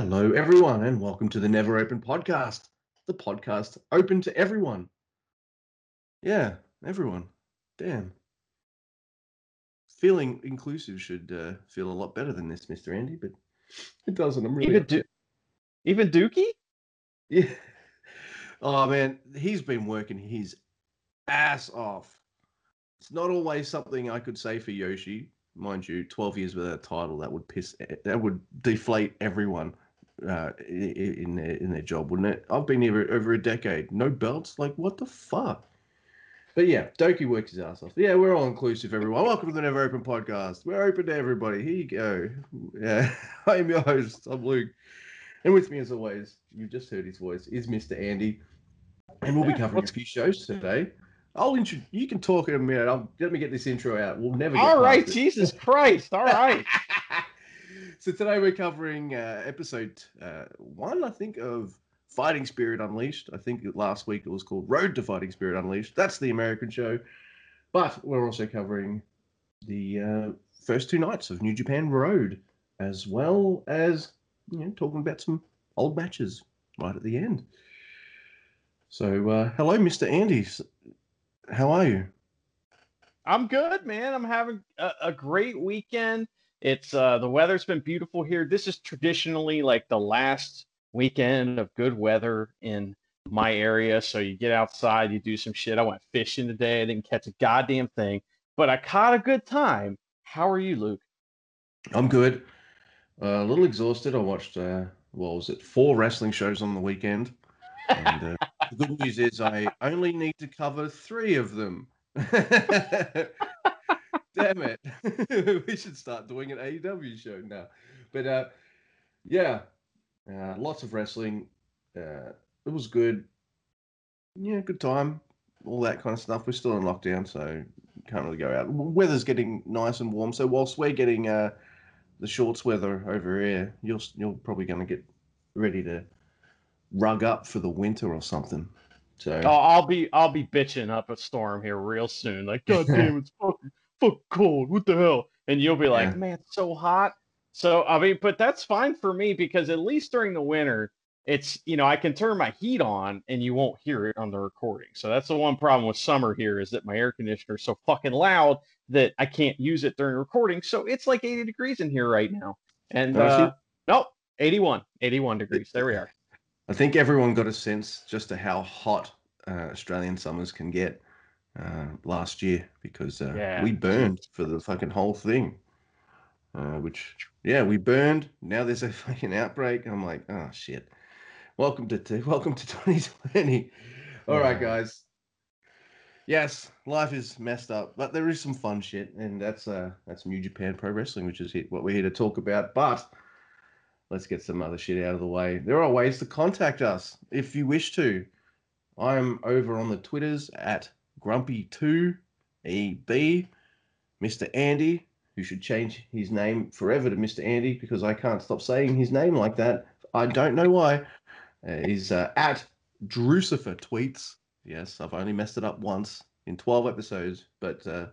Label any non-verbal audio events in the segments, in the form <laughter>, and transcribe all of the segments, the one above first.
Hello, everyone, and welcome to the Never Open podcast, the podcast open to everyone. Yeah, everyone. Damn. Feeling inclusive should uh, feel a lot better than this, Mr. Andy, but it doesn't. I'm really Even du- even Dookie? yeah. <laughs> Oh man, he's been working his ass off. It's not always something I could say for Yoshi, mind you. Twelve years without a title that would piss that would deflate everyone uh, in their in their job, wouldn't it? I've been here over a decade, no belts. Like what the fuck? But yeah, Doki works his ass off. Yeah, we're all inclusive, everyone. Welcome to the Never Open podcast. We're open to everybody. Here you go. Yeah, <laughs> I am your host. I'm Luke. And with me, as always, you've just heard his voice, is Mr. Andy. And we'll be covering a few shows today. I'll intro- You can talk in a minute. I'll, let me get this intro out. We'll never get All right. Jesus Christ. All right. <laughs> so today we're covering uh, episode uh, one, I think, of Fighting Spirit Unleashed. I think last week it was called Road to Fighting Spirit Unleashed. That's the American show. But we're also covering the uh, first two nights of New Japan Road, as well as you know talking about some old matches right at the end. So uh, hello, Mr. Andy. How are you? I'm good, man. I'm having a, a great weekend. It's uh the weather's been beautiful here. This is traditionally like the last weekend of good weather in my area. So you get outside, you do some shit. I went fishing today. I didn't catch a goddamn thing, but I caught a good time. How are you, Luke? I'm good. Uh, a little exhausted. I watched, uh, what was it, four wrestling shows on the weekend. And uh, the good news is I only need to cover three of them. <laughs> Damn it. <laughs> we should start doing an AEW show now. But uh, yeah, uh, lots of wrestling. Uh, it was good. Yeah, good time. All that kind of stuff. We're still in lockdown, so can't really go out. Weather's getting nice and warm. So whilst we're getting uh, the shorts weather over here, you're you're probably going to get ready to rug up for the winter or something. So Oh, I'll be I'll be bitching up a storm here real soon. Like, God damn, <laughs> it's fucking fuck cold. What the hell? And you'll be like, Yeah. man, it's so hot. So I mean, but that's fine for me because at least during the winter, it's you know I can turn my heat on and you won't hear it on the recording. So that's the one problem with summer here is that my air conditioner is so fucking loud that I can't use it during recording. So it's like 80 degrees in here right now. And uh, nope, 81, 81 degrees. There we are. I think everyone got a sense just to how hot uh, Australian summers can get uh, last year because uh, Yeah. we burned for the fucking whole thing. Uh, which, yeah, we burned. Now there's a <laughs> fucking outbreak. I'm like, oh shit. Welcome to t- welcome to <laughs> 2020. All right, Yeah. guys. Yes, life is messed up, but there is some fun shit, and that's uh that's New Japan Pro Wrestling, which is what we're here to talk about. But let's get some other shit out of the way. There are ways to contact us if you wish to. I'm over on the Twitters at Grumpy2EB. Mr. Andy, who should change his name forever to Mr. Andy because I can't stop saying his name like that. I don't know why. Uh, is uh, at Drucifer Tweets. Yes, I've only messed it up once in 12 episodes, but uh,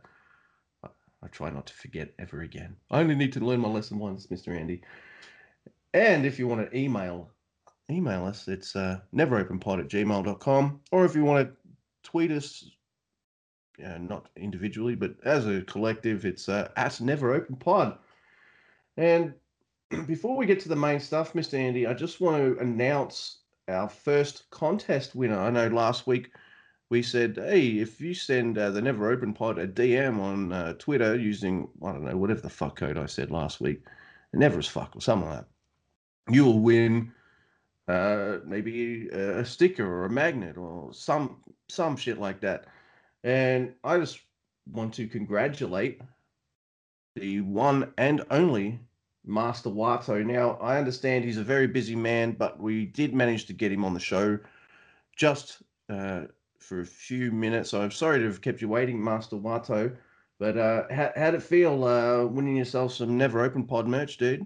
I, I try not to forget ever again. I only need to learn my lesson once, Mr. Andy. And if you want to email email us, it's uh, neveropenpod at gmail.com. Or if you want to tweet us, uh, not individually, but as a collective, it's uh, at Pod. And <clears throat> before we get to the main stuff, Mr. Andy, I just want to announce our first contest winner. I know last week we said, hey, if you send uh, the Never Open Pod a DM on uh, Twitter using, I don't know, whatever the fuck code I said last week, never as fuck or something like that, you will win uh, maybe a sticker or a magnet or some some shit like that. And I just want to congratulate the one and only Master Wato. Now, I understand he's a very busy man, but we did manage to get him on the show just uh, for a few minutes. So I'm sorry to have kept you waiting, Master Wato. But uh, how, how'd it feel uh, winning yourself some Never Open Pod merch, dude?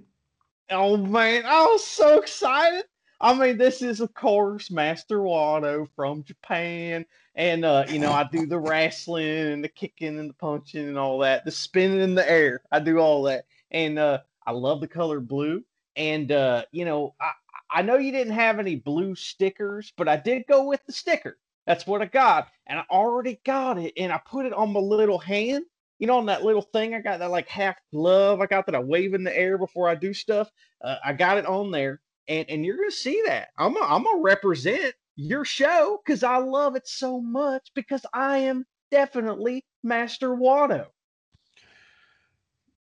Oh man, I was so excited. I mean, this is of course Master Wato from Japan, and uh, you know I do the wrestling and the kicking and the punching and all that, the spinning in the air. I do all that, and uh, I love the color blue. and uh, you know, I, I know you didn't have any blue stickers, but I did go with the sticker. That's what I got, and I already got it, and I put it on my little hand. You know, on that little thing I got that like half glove I got that I wave in the air before I do stuff. Uh, I got it on there, and and you're gonna see that. I'm a, I'm gonna represent your show because I love it so much because I am definitely Master Wato.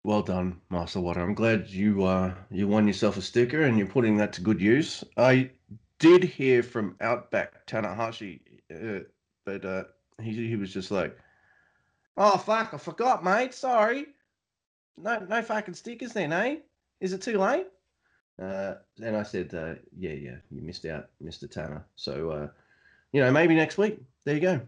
Well done, Master Wato. I'm glad you uh, you won yourself a sticker and you're putting that to good use. I did hear from Outback Tanahashi, uh, but uh, he he was just like, "Oh fuck, I forgot, mate. Sorry. No no fucking stickers then, eh? Is it too late?" Uh, and I said, uh, "Yeah, yeah, you missed out, Mister Tanner. So, uh, you know, maybe next week. There you go."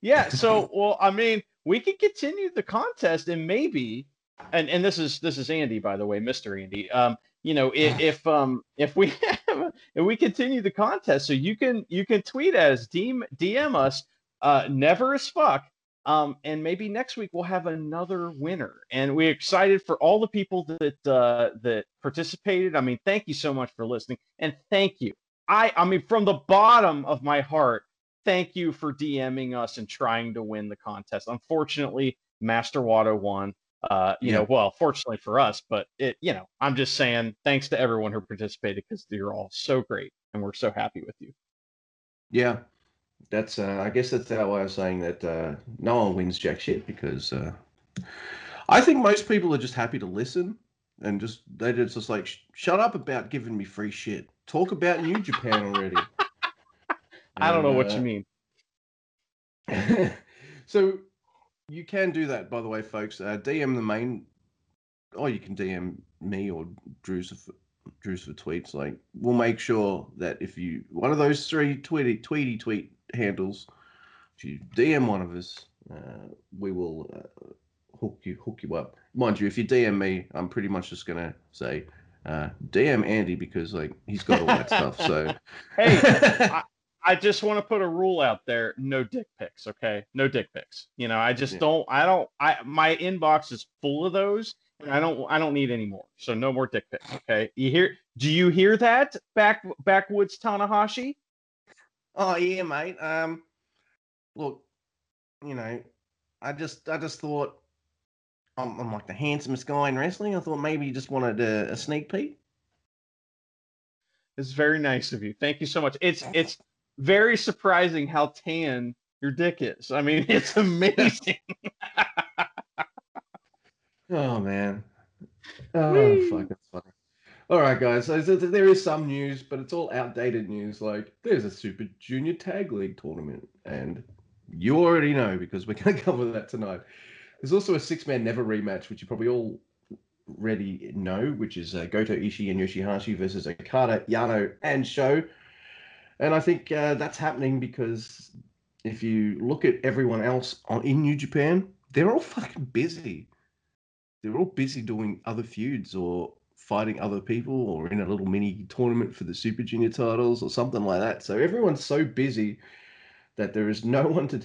Yeah. So, <laughs> well, I mean, we could continue the contest and maybe and and this is this is Andy by the way, Mr. Andy. Um, you know, if, <sighs> if um if we <laughs> have if we continue the contest, so you can you can tweet us, DM DM us, uh, never as fuck. Um, and maybe next week we'll have another winner. And we're excited for all the people that uh, that participated. I mean, thank you so much for listening, and thank you. I I mean, from the bottom of my heart, thank you for DMing us and trying to win the contest. Unfortunately, Master Wato won. Uh, you yeah. know, well, fortunately for us, but it, you know, I'm just saying thanks to everyone who participated because you're all so great and we're so happy with you. Yeah, that's. Uh, I guess that's that way of saying that uh, no one wins jack shit because uh, I think most people are just happy to listen and just they just just like shut up about giving me free shit. Talk about New Japan already. <laughs> I don't know what you uh, mean. <laughs> so you can do that, by the way, folks. Uh, DM the main, or you can DM me or Drucifer, Drew's for tweets. Like, we'll make sure that if you one of those three tweety tweety tweet handles, if you DM one of us, uh, we will uh, hook you hook you up. Mind you, if you DM me, I'm pretty much just gonna say uh, DM Andy because like he's got all that <laughs> stuff. So hey, <laughs> I, I just want to put a rule out there: no dick pics. Okay, no dick pics. You know, I just yeah. don't. I don't. I my inbox is full of those. And I don't. I don't need any more. So no more dick pics. Okay, you hear? Do you hear that? Back backwoods Tanahashi. Oh yeah, mate. Um, look, you know, I just I just thought I'm, I'm like the handsomest guy in wrestling. I thought maybe you just wanted a, a sneak peek. It's very nice of you. Thank you so much. It's it's very surprising how tan your dick is. I mean, <laughs> it's amazing. <laughs> oh man. <laughs> Oh fuck, that's funny. All right, guys. So, there is some news, but it's all outdated news. Like there's a Super Junior Tag League tournament, and you already know because we're going <laughs> to cover that tonight. There's also a six-man never rematch, which you probably all already know, which is uh, Goto Ishii and Yoshihashi versus Okada, Yano, and SHO. And I think uh, that's happening because if you look at everyone else on, in New Japan, they're all fucking busy. They're all busy doing other feuds or fighting other people or in a little mini tournament for the Super Junior titles or something like that. So everyone's so busy that there is no <laughs> one to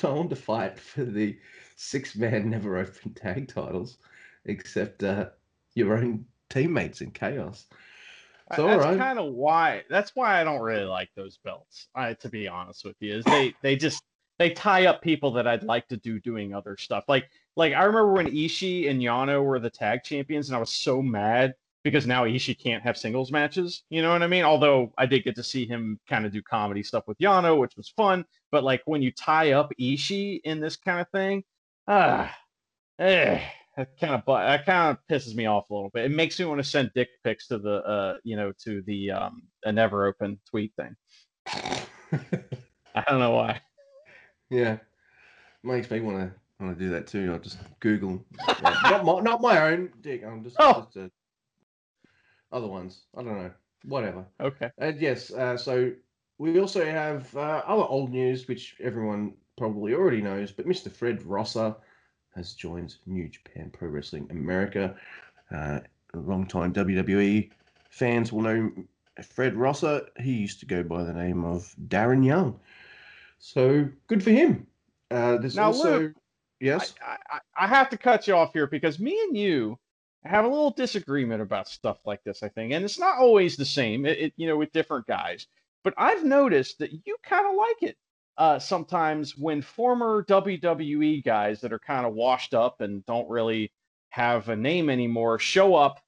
no one to fight for the six man <laughs> never open tag titles except uh, your own teammates in chaos. So, that's right. kind of why. That's why I don't really like those belts. I, to be honest with you, is they they just they tie up people that I'd like to do doing other stuff. Like like I remember when Ishii and Yano were the tag champions, and I was so mad because now Ishii can't have singles matches. You know what I mean? Although I did get to see him kind of do comedy stuff with Yano, which was fun. But like when you tie up Ishii in this kind of thing, ah, eh, that kind of that kind of pisses me off a little bit. It makes me want to send dick pics to the uh you know to the um a never open tweet thing. <laughs> I don't know why. Yeah, makes me want to want to do that too. I'll just Google <laughs> not my not my own dick. I'm just, oh. just uh, other ones. I don't know. Whatever. Okay. And yes, uh, so we also have uh, other old news which everyone probably already knows, but Mr. Fred Rosser has joined New Japan Pro Wrestling America. Uh, long-time WWE fans will know Fred Rosser. He used to go by the name of Darren Young. So good for him. Uh, there's now, also Luke, yes. I, I, I, have to cut you off here because me and you have a little disagreement about stuff like this, I think. And it's not always the same, it, it you know, with different guys. But I've noticed that you kind of like it uh, sometimes when former WWE guys that are kind of washed up and don't really have a name anymore show up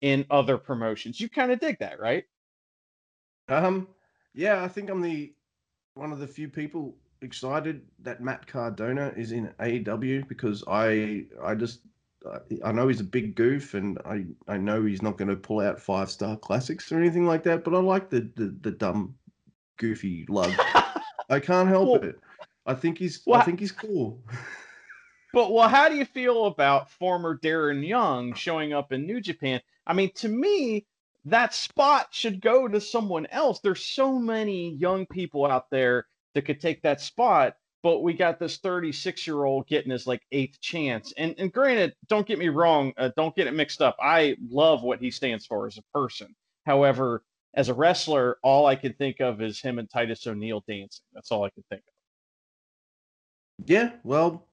in other promotions. You kind of dig that, right? Um, yeah, I think I'm the one of the few people excited that Matt Cardona is in AEW because I I just I know he's a big goof and I I know he's not going to pull out five star classics or anything like that, but I like the the, the dumb goofy lug. <laughs> I can't help well, it. I think he's well, I think he's cool. <laughs> but well, how do you feel about former Darren Young showing up in New Japan? I mean, to me, that spot should go to someone else. There's so many young people out there that could take that spot, but we got this 36 year old getting his like eighth chance. And and granted, don't get me wrong, uh, don't get it mixed up. I love what he stands for as a person. However, as a wrestler, all I can think of is him and Titus O'Neil dancing. That's all I can think of. Yeah, well,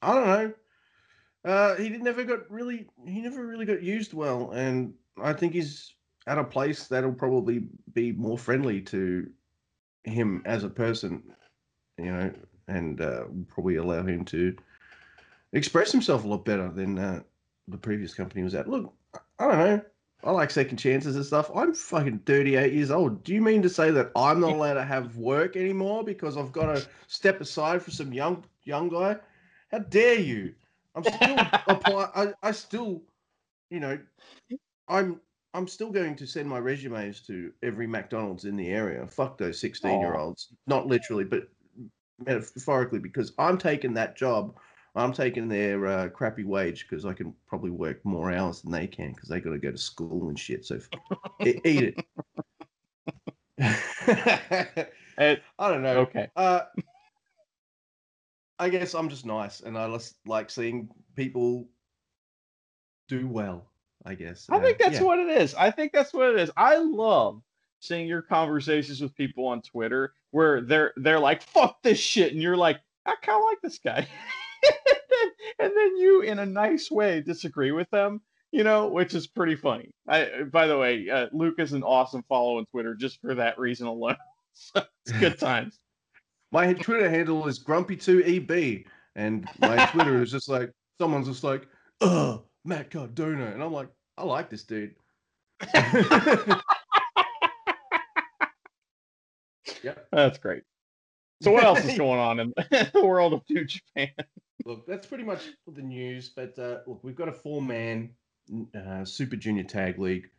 I don't know. Uh, he never got really, he never really got used well, and I think he's at a place that'll probably be more friendly to him as a person, you know, and uh, probably allow him to express himself a lot better than uh, the previous company was at. Look, I don't know. I like second chances and stuff. I'm fucking 38 years old. Do you mean to say that I'm not allowed to have work anymore because I've got to step aside for some young young guy? How dare you? I'm still <laughs> apply. I, I still, you know, I'm I'm still going to send my resumes to every McDonald's in the area. Fuck those 16 year olds. Not literally, but metaphorically, because I'm taking that job I'm taking their uh, crappy wage because I can probably work more hours than they can because they got to go to school and shit. So <laughs> eat it. it. <laughs> I don't know. Okay. Uh, I guess I'm just nice, and I just like seeing people do well. I guess. I think that's yeah. what it is. I think that's what it is. I love seeing your conversations with people on Twitter where they're they're like, "Fuck this shit," and you're like, "I kind of like this guy." <laughs> and then you, in a nice way, disagree with them. You know, which is pretty funny. I, by the way, uh, Luke is an awesome follow on Twitter just for that reason alone. <laughs> so it's good <laughs> times. my Twitter handle is grumpy2eb, and my Twitter is just like someone's just like, "Uh, Matt Cardona," and I'm like, "I like this dude." Yeah, That's great. So what else is <laughs> going on in <laughs> the world of New Japan? Look, that's pretty much the news. But uh, look, we've got a four-man uh, Super Junior Tag League.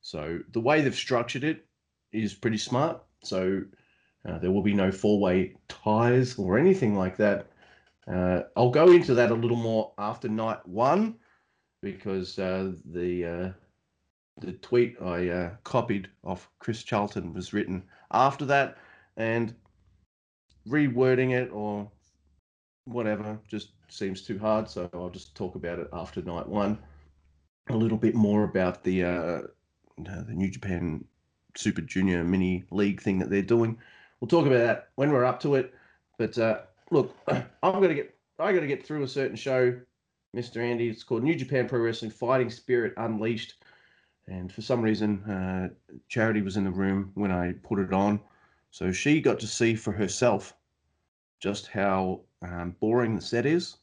So the way they've structured it is pretty smart. So uh, there will be no four-way ties or anything like that. Uh, I'll go into that a little more after night one because uh, the uh, the tweet I copied off Chris Charlton was written after that, and rewording it or whatever just seems too hard. So I'll just talk about it after night one. A little bit more about the uh, the New Japan Super Junior Mini League thing that they're doing. We'll talk about that when we're up to it. But uh, look, <clears throat> I'm gonna get I got to get through a certain show, Mr. Andy. It's called New Japan Pro Wrestling Fighting Spirit Unleashed. And for some reason, uh, Charity was in the room when I put it on. So she got to see for herself just how um, boring the set is.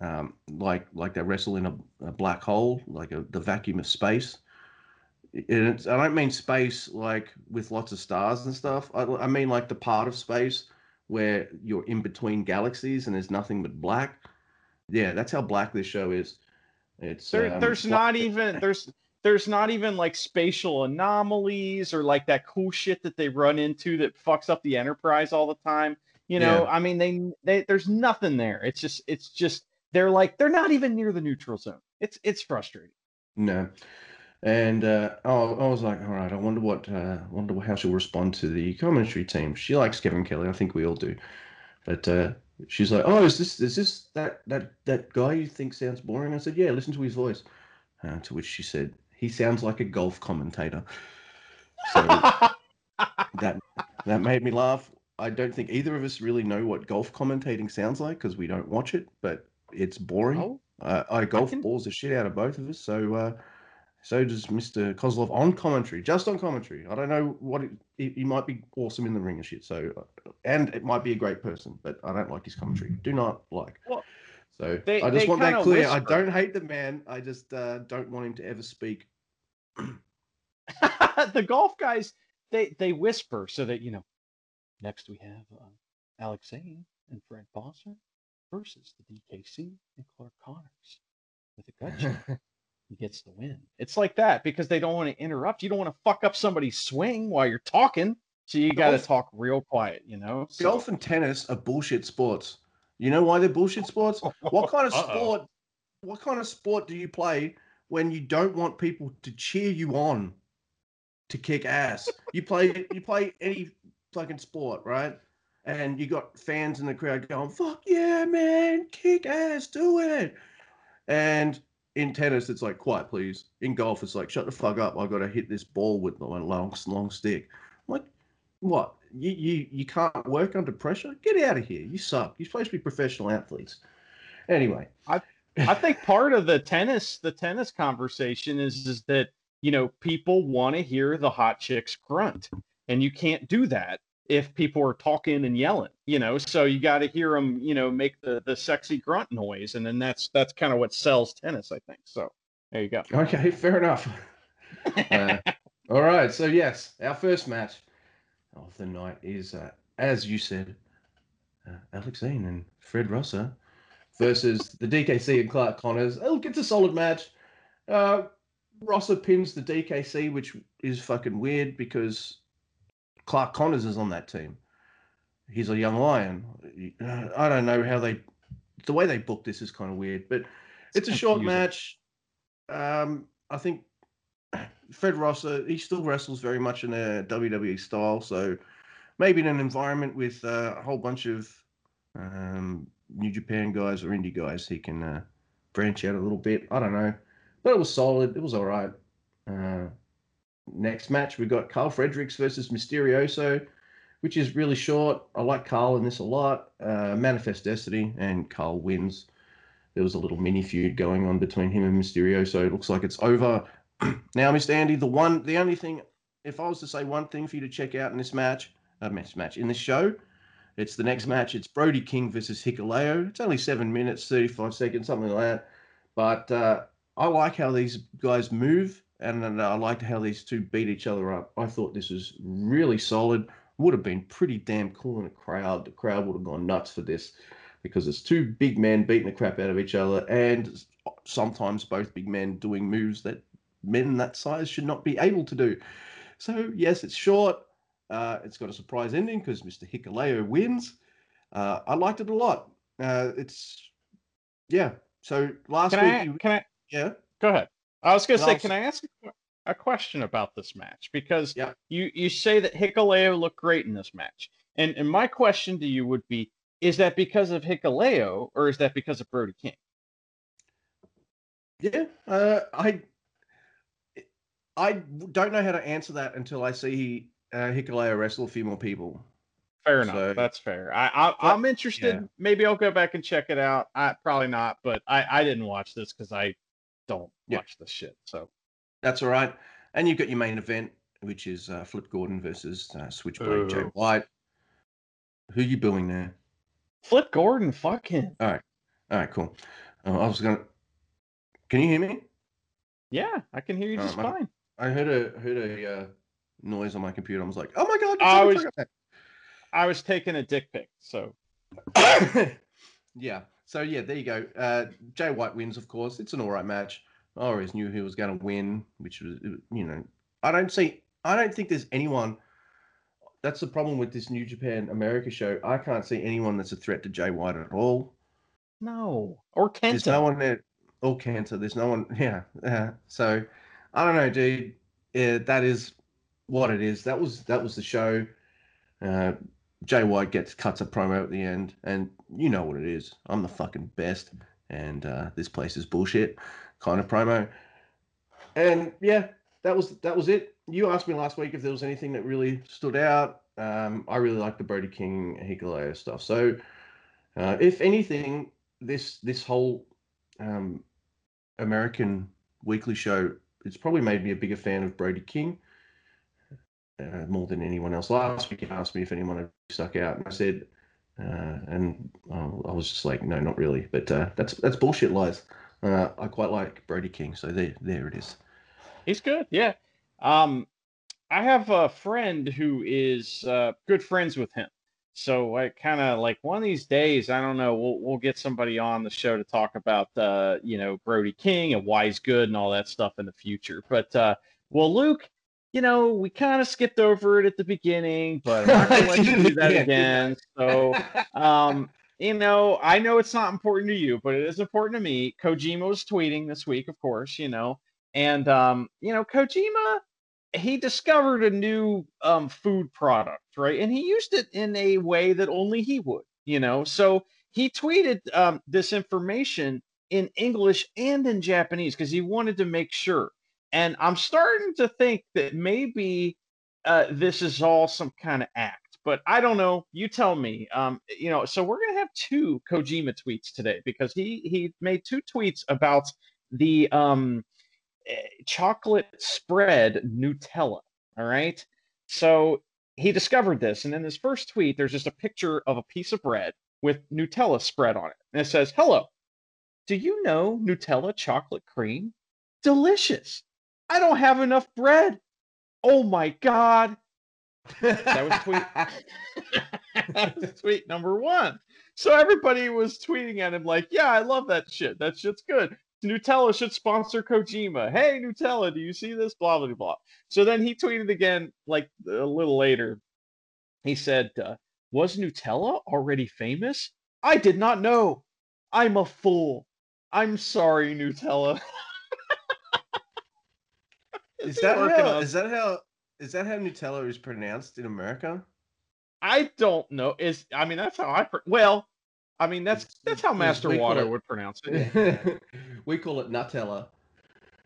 Um, like like they wrestle in a, a black hole, like a, the vacuum of space. And I don't mean space like with lots of stars and stuff. I, I mean like the part of space where you're in between galaxies and there's nothing but black. Yeah, that's how black this show is. It's there, um, there's not <laughs> even there's there's not even like spatial anomalies or like that cool shit that they run into that fucks up the enterprise all the time you know yeah. i mean they, they there's nothing there it's just it's just they're like they're not even near the neutral zone it's it's frustrating no and uh, oh, I was like, all right, I wonder what, uh, wonder how she'll respond to the commentary team. She likes Kevin Kelly, I think we all do, but uh, she's like, oh, is this is this that that that guy you think sounds boring? I said, yeah, listen to his voice. Uh, to which she said, he sounds like a golf commentator. <laughs> So that that made me laugh. I don't think either of us really know what golf commentating sounds like because we don't watch it, but it's boring. Oh, Uh, I golf can- balls the shit out of both of us. So, uh, so does Mr. Koslov on commentary, just on commentary. I don't know what it, he, he might be awesome in the ring and shit. So, uh, and it might be a great person, but I don't like his commentary. Do not like. Well, so they- I just want that clear. I don't hate the man. I just uh, don't want him to ever speak. <laughs> the golf guys they they whisper so that you know next we have uh, alex zane and fred Rosser versus the dkc and clark connors with a gut check <laughs> he gets the win it's like that because they don't want to interrupt you don't want to fuck up somebody's swing while you're talking so you got to talk real quiet you know So- Golf and tennis are bullshit sports. You know why they're bullshit sports? What kind of <laughs> Uh-oh. sport? What kind of sport do you play when you don't want people to cheer you on to kick ass? <laughs> You play you play any fucking sport, right? And you got fans in the crowd going, "Fuck yeah, man! Kick ass, do it!" And in tennis, it's like, "Quiet, please." In golf, it's like, "Shut the fuck up! I got to hit this ball with my long long stick." I'm like, what? You, you you can't work under pressure? Get out of here. You suck. You're supposed to be professional athletes. Anyway, I think part of the tennis, the tennis conversation is is that you know people want to hear the hot chicks grunt, and you can't do that if people are talking and yelling. You know, so you got to hear them, you know, make the the sexy grunt noise, and then that's that's kind of what sells tennis, I think. So there you go. okay, fair enough. Uh, <laughs> all right, so yes, our first match of the night is, uh, as you said, uh, Alex Zane and Fred Rosser versus the DKC and Clark Connors. Look, it's a solid match. Uh, Rosser pins the DKC, which is fucking weird because Clark Connors is on that team. He's a young lion. I don't know how they, the way they booked this is kind of weird, but it's a short match. Um, I think Fred Rosser, he still wrestles very much in a WWE style. So maybe in an environment with uh, a whole bunch of um, New Japan guys or indie guys, he can uh, branch out a little bit. I don't know. But it was solid. It was all right. Uh, next match, we've got Karl Fredericks versus Mysterioso, which is really short. I like Karl in this a lot. Uh, Manifest Destiny, and Karl wins. There was a little mini feud going on between him and Mysterioso. It looks like it's over. <clears throat> now, Mr. Andy, the one, the only thing, if I was to say one thing for you to check out in this match, uh, match, match in this show, it's the next match. It's Brody King versus Hikuleo. It's only seven minutes, thirty-five seconds, something like that. But uh, I like how these guys move, and, and I liked how these two beat each other up. I thought this was really solid. Would have been pretty damn cool in a crowd. The crowd would have gone nuts for this because it's two big men beating the crap out of each other, and sometimes both big men doing moves that men that size should not be able to do. So yes, it's short. Uh, it's got a surprise ending because Mr. Hikuleo wins. Uh, I liked it a lot. Uh, it's yeah. So last Can week, I you, can I yeah, go ahead? I was going to say, can I ask a question about this match? Because Yeah. you you say that Hikuleo looked great in this match, and and my question to you would be: Is that because of Hikuleo or is that because of Brody King? yeah. Uh, I I don't know how to answer that until I see uh, Hikuleo wrestle a few more people. Fair enough. So- That's fair. I, I I'm interested. yeah. Maybe I'll go back and check it out. I probably not, but I I didn't watch this because I don't Yeah. watch this shit. So That's all right. And you've got your main event, which is uh, Flip Gordon versus uh, Switchblade Jay Boo. White. Who you booing there? Flip Gordon, fuck him. All right. All right. cool. Uh, I was gonna. Can you hear me? Yeah, I can hear you Uh, just my- fine. I heard a heard a uh, noise on my computer. I was like, "Oh my god!" I was- I was taking a dick pic, so <coughs> yeah. So yeah, there you go. Uh, Jay White wins, of course. It's an all right match. I always knew he was going to win, which was you know. I don't see. I don't think there's anyone. That's the problem with this New Japan America show. I can't see anyone that's a threat to Jay White at all. no. Or There's Kenta. no one there. Or cancer. There's no one. <laughs> Yeah. Uh, so I don't know, dude. Yeah, that is what it is. That was that was the show. Uh, Jay White gets cuts a promo at the end, and you know what it is. I'm the fucking best, and uh, this place is bullshit. Kind of promo. And yeah, that was that was it. You asked me last week if there was anything that really stood out. Um, I really like the Brody King Hikuleo stuff. So, uh, if anything, this this whole um, American weekly show, it's probably made me a bigger fan of Brody King uh, more than anyone else. Last week, he asked me if anyone had stuck out, and I said, uh, and I was just like, no, not really. But uh, that's that's bullshit lies. Uh, I quite like Brody King, so there there it is. He's good, yeah. Um, I have a friend who is uh, good friends with him. So I kind of like one of these days, I don't know, we'll we'll get somebody on the show to talk about uh, you know, Brody King and why he's good and all that stuff in the future. But well, Luke, you know, we kind of skipped over it at the beginning, but I'm not gonna let you do <laughs> that again. So <laughs> um, you know, I know it's not important to you, but it is important to me. Kojima was tweeting this week, of course, you know, and um, you know, Kojima he discovered a new um, food product, right? And he used it in a way that only he would, you know. So he tweeted um, this information in English and in Japanese because he wanted to make sure. And I'm starting to think that maybe uh, this is all some kind of act, but I don't know. You tell me. Um, you know, so we're gonna have two Kojima tweets today because he he made two tweets about the um Eh, chocolate spread Nutella. All right. So he discovered this. And in his first tweet, there's just a picture of a piece of bread with Nutella spread on it. And it says, Hello, do you know Nutella chocolate cream? Delicious. I don't have enough bread. Oh my God. that was tweet. <laughs> that was tweet number one. So everybody was tweeting at him like, "Yeah, I love that shit. That shit's good." Nutella should sponsor Kojima. Hey, Nutella, do you see this? Blah, blah, blah. So then he tweeted again, like a little later. He said, uh, Was Nutella already famous? I did not know. I'm a fool. I'm sorry, Nutella. <laughs> is that how, is that how is that how Nutella is pronounced in America? I don't know. Is I mean that's how I well I mean, that's that's how Master Water it, would pronounce it. <laughs> we call it Nutella.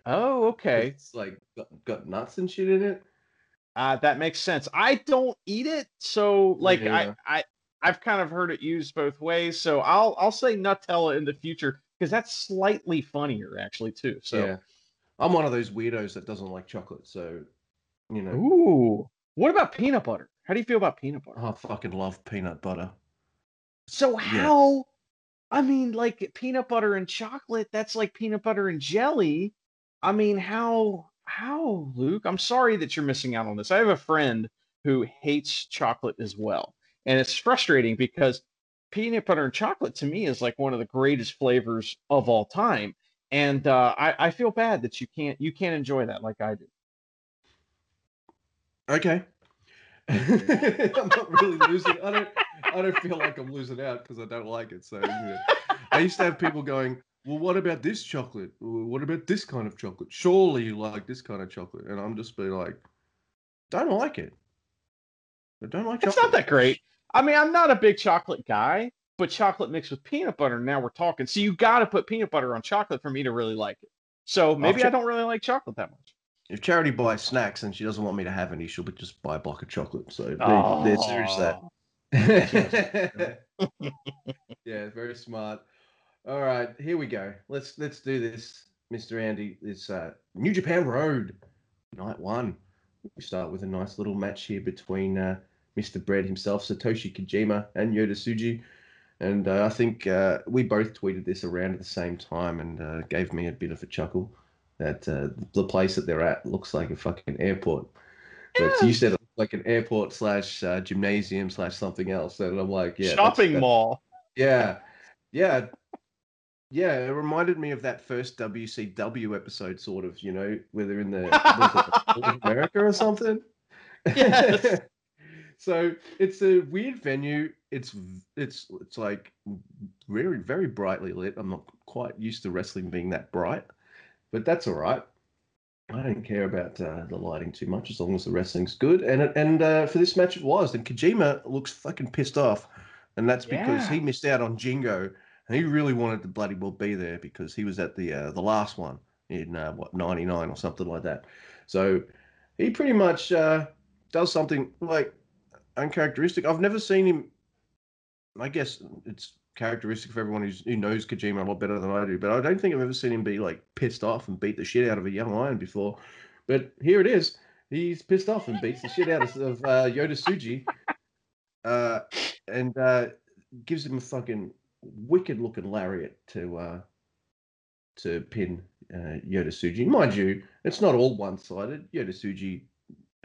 Oh, okay. It's like got, got nuts and shit in it. Uh, that makes sense. I don't eat it, so like yeah. I, I I've kind of heard it used both ways. So I'll I'll say Nutella in the future because that's slightly funnier actually too. So yeah. I'm one of those weirdos that doesn't like chocolate, so you know. Ooh. What about peanut butter? How do you feel about peanut butter? I fucking love peanut butter. So how? I mean, like peanut butter and chocolate. That's like peanut butter and jelly. I mean, how? How, Luke? I'm sorry that you're missing out on this. I have a friend who hates chocolate as well, and it's frustrating because peanut butter and chocolate to me is like one of the greatest flavors of all time. And uh, I, I feel bad that you can't you can't enjoy that like I do. Okay. <laughs> I'm not really losing. I don't. I don't feel like I'm losing out because I don't like it. So. I used to have people going, "Well, what about this chocolate? What about this kind of chocolate? Surely you like this kind of chocolate." And I'm just being like, "Don't like it. I don't like." Chocolate. It's not that great. I mean, I'm not a big chocolate guy, but chocolate mixed with peanut butter. Now we're talking. So you got to put peanut butter on chocolate for me to really like it. So maybe I don't really like chocolate that much. If Charity buys snacks and she doesn't want me to have any, she'll just buy a block of chocolate. So oh. there, there's <laughs> that. yeah, very smart. All right, here we go. Let's let's do this, Mr. Andy. It's uh, New Japan Road, night one. We start with a nice little match here between uh, Mr. Bread himself, Satoshi Kojima, and Yota Tsuji. And uh, I think uh, we both tweeted this around at the same time and uh, gave me a bit of a chuckle that uh, the place that they're at looks like a fucking airport. But you said like an airport slash uh, gymnasium slash something else. And I'm like, yeah, shopping that's, mall. Yeah, yeah, yeah. It reminded me of that first WCW episode, sort of. You know, where they're in the it, <laughs> America or something. Yes. <laughs> so it's a weird venue. It's it's it's like very very brightly lit. I'm not quite used to wrestling being that bright, but that's all right. I don't care about uh, the lighting too much as long as the wrestling's good. And it, and uh, for this match, it was. And Kojima looks fucking pissed off, and that's because yeah. he missed out on Jingu, and he really wanted to bloody well be there because he was at the uh, the last one in uh, what '99 or something like that. So he pretty much uh, does something like uncharacteristic. I've never seen him. I guess it's characteristic for everyone who's, who knows Kojima a lot better than I do. But I don't think I've ever seen him be like pissed off and beat the shit out of a young lion before. But here it is. He's pissed off and beats the shit out of, <laughs> uh, Yota Tsuji, uh, and uh, gives him a fucking wicked looking lariat to uh, to pin uh, Yota Tsuji. Mind you, it's not all one sided. Yota Tsuji,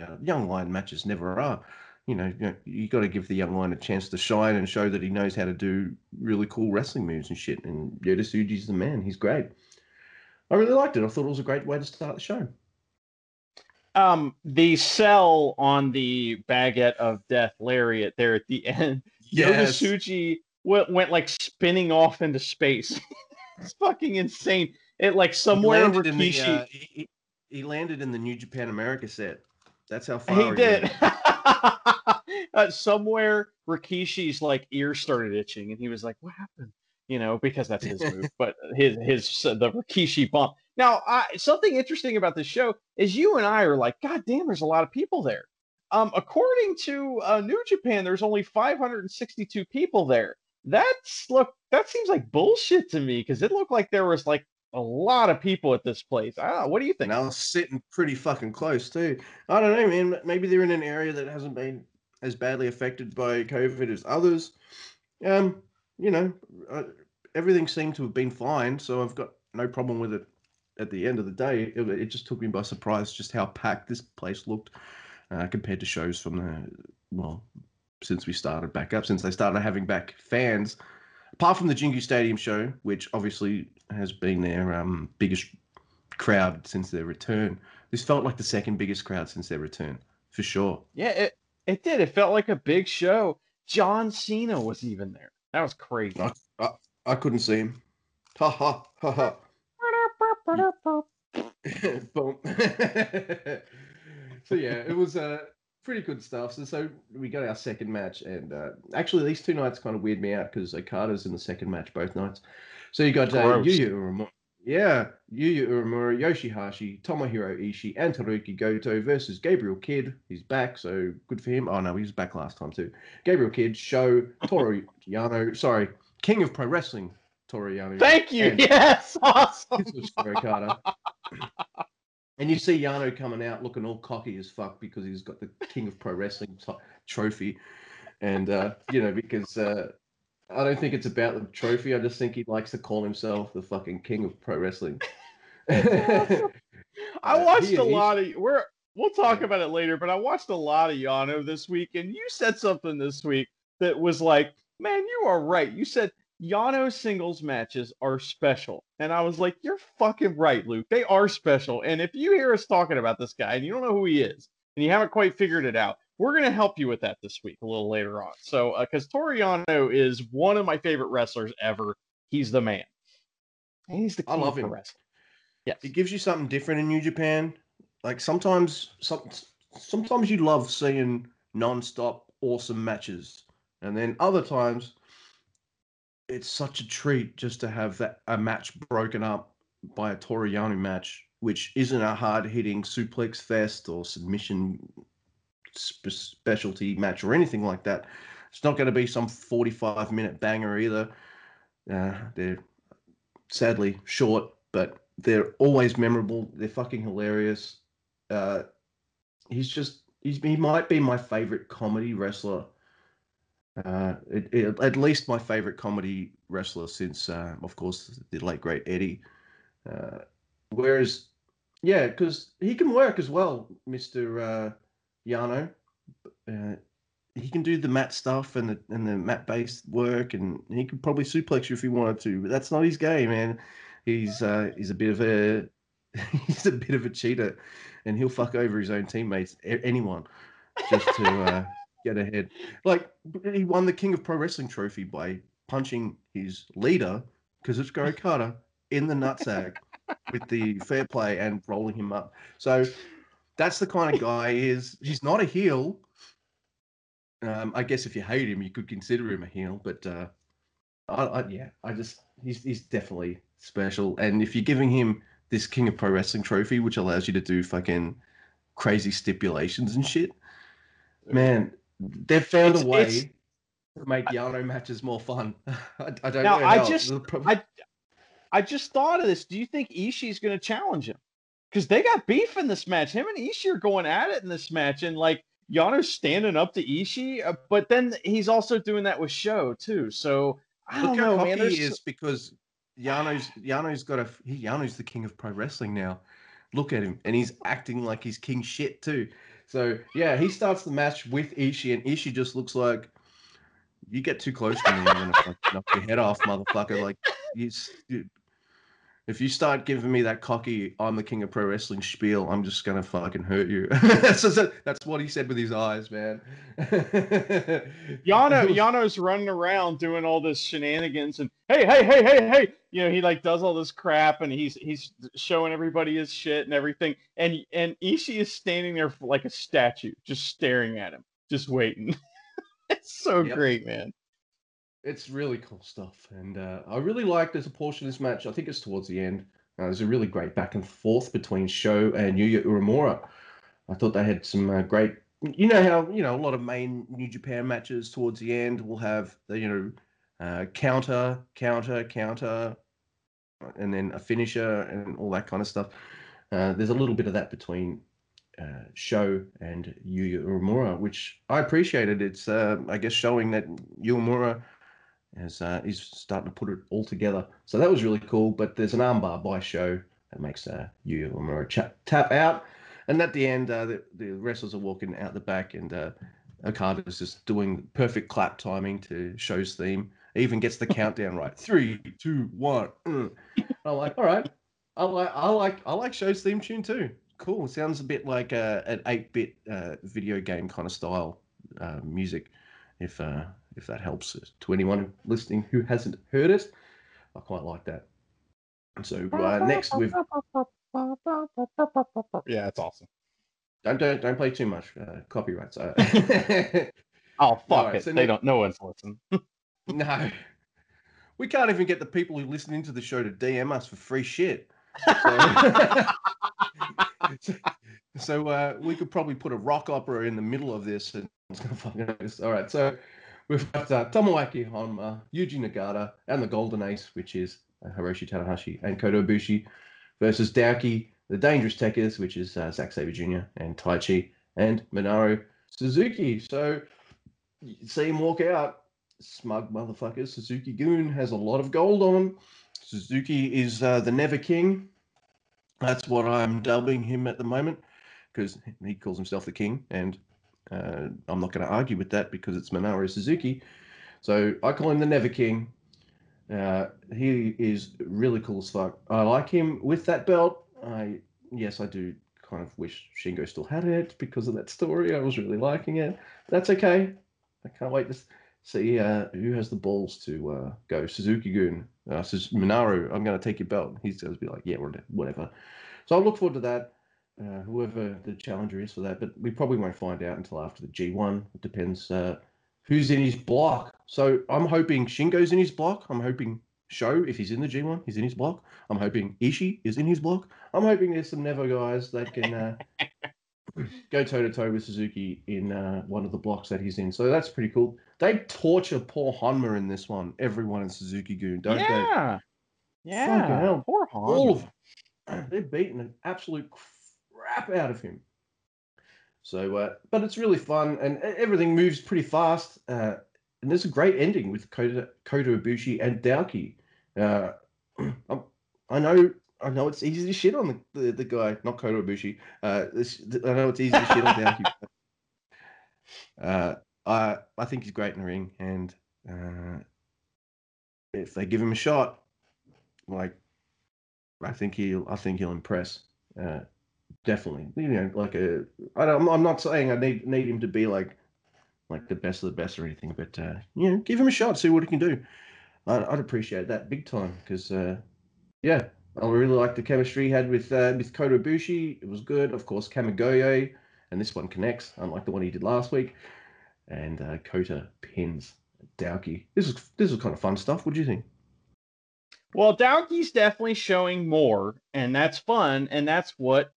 uh, young lion matches never are. You know, you, know, you got to give the young lion a chance to shine and show that he knows how to do really cool wrestling moves and shit. And Yota Tsuji's the man. He's great. I really liked it. I thought it was a great way to start the show. Um, the cell on the baguette of death lariat there at the end. <laughs> Yes. Yota Tsuji went, went like spinning off into space. <laughs> it's fucking insane. It like somewhere he landed, in the, uh, he, he landed in the New Japan America set. That's how far he did. <laughs> <laughs> uh, somewhere Rikishi's like ear started itching, and he was like, "What happened?" You know, because that's his move. <laughs> But his his uh, the Rikishi bump. Now, I, something interesting about this show is you and I are like, God damn, there's a lot of people there. Um, according to uh, New Japan, there's only 562 people there. That's look. That seems like bullshit to me because it looked like there was like a lot of people at this place. I. What do you think? And I was sitting pretty fucking close too. I don't know, man. Maybe they're in an area that hasn't been as badly affected by COVID as others. Um, you know, uh, everything seemed to have been fine, so I've got no problem with it. At the end of the day, it, it just took me by surprise just how packed this place looked uh, compared to shows from the well since we started back up, since they started having back fans. Apart from the Jingu Stadium show, which obviously has been their um, biggest crowd since their return, this felt like the second biggest crowd since their return, for sure. Yeah, it it did. It felt like a big show. John Cena was even there. That was crazy. I, I, I couldn't see him. Ha ha ha ha. <laughs> Boom. <laughs> so yeah, it was uh, pretty good stuff. So, so we got our second match, and uh, actually these two nights kind of weird me out because Okada's in the second match both nights. So you got uh, Gross. Yuya Uemura, yeah, Yuya Uemura, Yoshihashi, Tomohiro Ishii, and Hirooki Goto versus Gabriel Kidd. He's back, so good for him. Oh no, he was back last time too. Gabriel Kidd, SHO, Toru Yano, sorry, King of Pro Wrestling, Toru Yano. Thank you. And- Yes, <laughs> awesome. And you see Yano coming out looking all cocky as fuck because he's got the King of Pro Wrestling t- trophy. And, uh, you know, because uh, I don't think it's about the trophy. I just think he likes to call himself the fucking King of Pro Wrestling. <laughs> <laughs> I Uh, watched he- a lot of. We're we'll talk about it later, but I watched a lot of Yano this week, and you said something this week that was like, "Man, you are right." You said Yano singles matches are special, and I was like, "You're fucking right, Luke. They are special." And if you hear us talking about this guy and you don't know who he is, and you haven't quite figured it out, we're gonna help you with that this week a little later on. So, because uh, Toru Yano is one of my favorite wrestlers ever. He's the man. And he's the I love him. wrestling. Yes. it gives you something different in New Japan. Like sometimes, some, sometimes you love seeing non-stop awesome matches, and then other times, it's such a treat just to have that a match broken up by a Toru Yano match, which isn't a hard-hitting suplex fest or submission spe- specialty match or anything like that. It's not going to be some 45-minute banger either. Uh, they're sadly short, but they're always memorable. They're fucking hilarious. Uh, he's just he's he might be my favorite comedy wrestler. Uh, it, it- at least my favorite comedy wrestler since, uh, of course, the late great Eddie. Uh, whereas, yeah, because he can work as well, Mister uh, Yano. Uh, he can do the mat stuff and the and the mat based work, and he could probably suplex you if he wanted to. But that's not his game, man he's uh, he's a bit of a <laughs> he's a bit of a cheater, and he'll fuck over his own teammates, anyone, just to uh, get ahead. Like he won the King of Pro Wrestling trophy by punching his leader, Kazuchika Okada, in the nutsack with the fair play and rolling him up. So that's the kind of <laughs> guy he is. He's not a heel. Um, I guess if you hate him, you could consider him a heel, but uh, I, I, yeah, I just he's he's definitely special. And if you're giving him this King of Pro Wrestling trophy, which allows you to do fucking crazy stipulations and shit, man, they've found It's- a way. it's- make Yano matches more fun. <laughs> I, I don't Now, know. I just- I I just thought of this. Do you think Ishii's going to challenge him? Because they got beef in this match. Him and Ishii are going at it in this match, and like Yano's standing up to Ishii, uh, but then he's also doing that with SHO too. So I don't Look how know, man. he is because Yano's Yano's got a he, Yano's the king of pro wrestling now. Look at him, and he's acting like he's king shit too. So yeah, he starts the match with Ishii, and Ishii just looks like you get too close to me, I'm gonna knock your head off, motherfucker. Like you, you, if you start giving me that cocky, I'm the king of pro wrestling spiel, I'm just gonna fucking hurt you. <laughs> that's, what he said with his eyes, man. <laughs> Yano Yano's running around doing all this shenanigans and hey hey hey hey hey you know he like does all this crap and he's he's showing everybody his shit and everything and and Ishii is standing there like a statue just staring at him just waiting. <laughs> it's so Yep. great, man. It's really cool stuff, and uh, I really like. There's a portion of this match. I think it's towards the end. Uh, there's a really great back and forth between SHO and Yuya Uemura. I thought they had some uh, great. You know how you know a lot of main New Japan matches towards the end will have the you know uh, counter, counter, counter, and then a finisher and all that kind of stuff. Uh, there's a little bit of that between uh, SHO and Yuya Uemura, which I appreciated. It's uh, I guess showing that Uemura as uh, he's starting to put it all together. So that was really cool. But there's an armbar by SHO that makes uh, Yu Uemura cha- tap out, and at the end, uh, the, the wrestlers are walking out the back, and uh, is just doing perfect clap timing to SHO's theme. He even gets the <laughs> countdown right. Three, two, one. mm. I'm like, all right. I like, I like, I like SHO's theme tune too. Cool. Sounds a bit like uh, an eight-bit uh, video game kind of style uh, music. If uh, if that helps to anyone listening who hasn't heard it, I quite like that. So uh, next we've <laughs> Yeah, it's awesome. don't don't don't play too much uh, copyrights. Uh, <laughs> Oh fuck it. so they don't. No one's listening. <laughs> no, we can't even get the people who listen into the show to DM us for free shit. So, so uh, we could probably put a rock opera in the middle of this, and it's gonna fucking. All right, so we've got uh, Honma, Yuji Nagata, and the Golden Ace, which is uh, Hiroshi Tanahashi and Kota Ibushi, versus Douki, the Dangerous Tekkers, which is uh, Zack Sabre Jr. and Taichi and Minoru Suzuki. So you see him walk out, smug motherfucker. Suzuki Gun has a lot of gold on him. Suzuki is uh, the Never King. That's what I'm dubbing him at the moment because he calls himself the king, and uh, I'm not going to argue with that because it's Minoru Suzuki. So I call him the Never King. Uh, he is really cool as fuck. I like him with that belt. I yes, I do kind of wish Shingo still had it because of that story. I was really liking it. That's okay. I can't wait to see uh, who has the balls to uh, go. Suzuki Gun, uh, Suz- Minoru, I'm going to take your belt. He's going to be like, yeah, whatever. So I look forward to that. Uh, whoever the challenger is for that, but we probably won't find out until after the G1. It depends uh, who's in his block. So I'm hoping Shingo's in his block. I'm hoping SHO, if he's in the G1, he's in his block. I'm hoping Ishii is in his block. I'm hoping there's some Never guys that can uh, <laughs> go toe to toe with Suzuki in uh, one of the blocks that he's in. So that's pretty cool. They torture poor Honma in this one. Everyone in Suzuki Gun, don't they? yeah. Yeah. Poor Han. All of them. <clears throat> They're beating an absolute crap out of him. So, uh, but it's really fun, and everything moves pretty fast. Uh, and there's a great ending with Kota, Kota Ibushi and Douki. Uh, <clears throat> I know, I know it's easy to shit on the, the, the guy, not Kota Ibushi. Uh, this, I know it's easy to shit on Douki. but, uh, I I think he's great in the ring, and uh, if they give him a shot, like I think he'll I think he'll impress. Uh, definitely, you know, like a I don't, I'm not saying I need need him to be like like the best of the best or anything, but uh, you know, give him a shot, see what he can do. I'd, I'd appreciate that big time because uh, yeah, I really like the chemistry he had with uh, with Kota Ibushi. It was good, of course. Kamigoye, and this one connects, unlike the one he did last week. And uh, Kota pins Douki. This is this is kind of fun stuff. What do you think? Well, Douki's definitely showing more, and that's fun, and that's what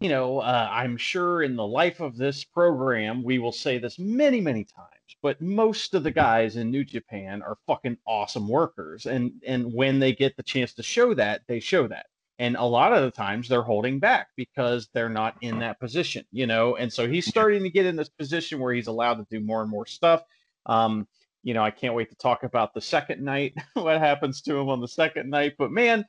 you know. Uh, I'm sure in the life of this program, we will say this many, many times. but most of the guys in New Japan are fucking awesome workers. And and when they get the chance to show that, they show that. And a lot of the times they're holding back because they're not in that position, you know. And so he's starting to get in this position where he's allowed to do more and more stuff. Um, you know, I can't wait to talk about the second night, <laughs> what happens to him on the second night. But man,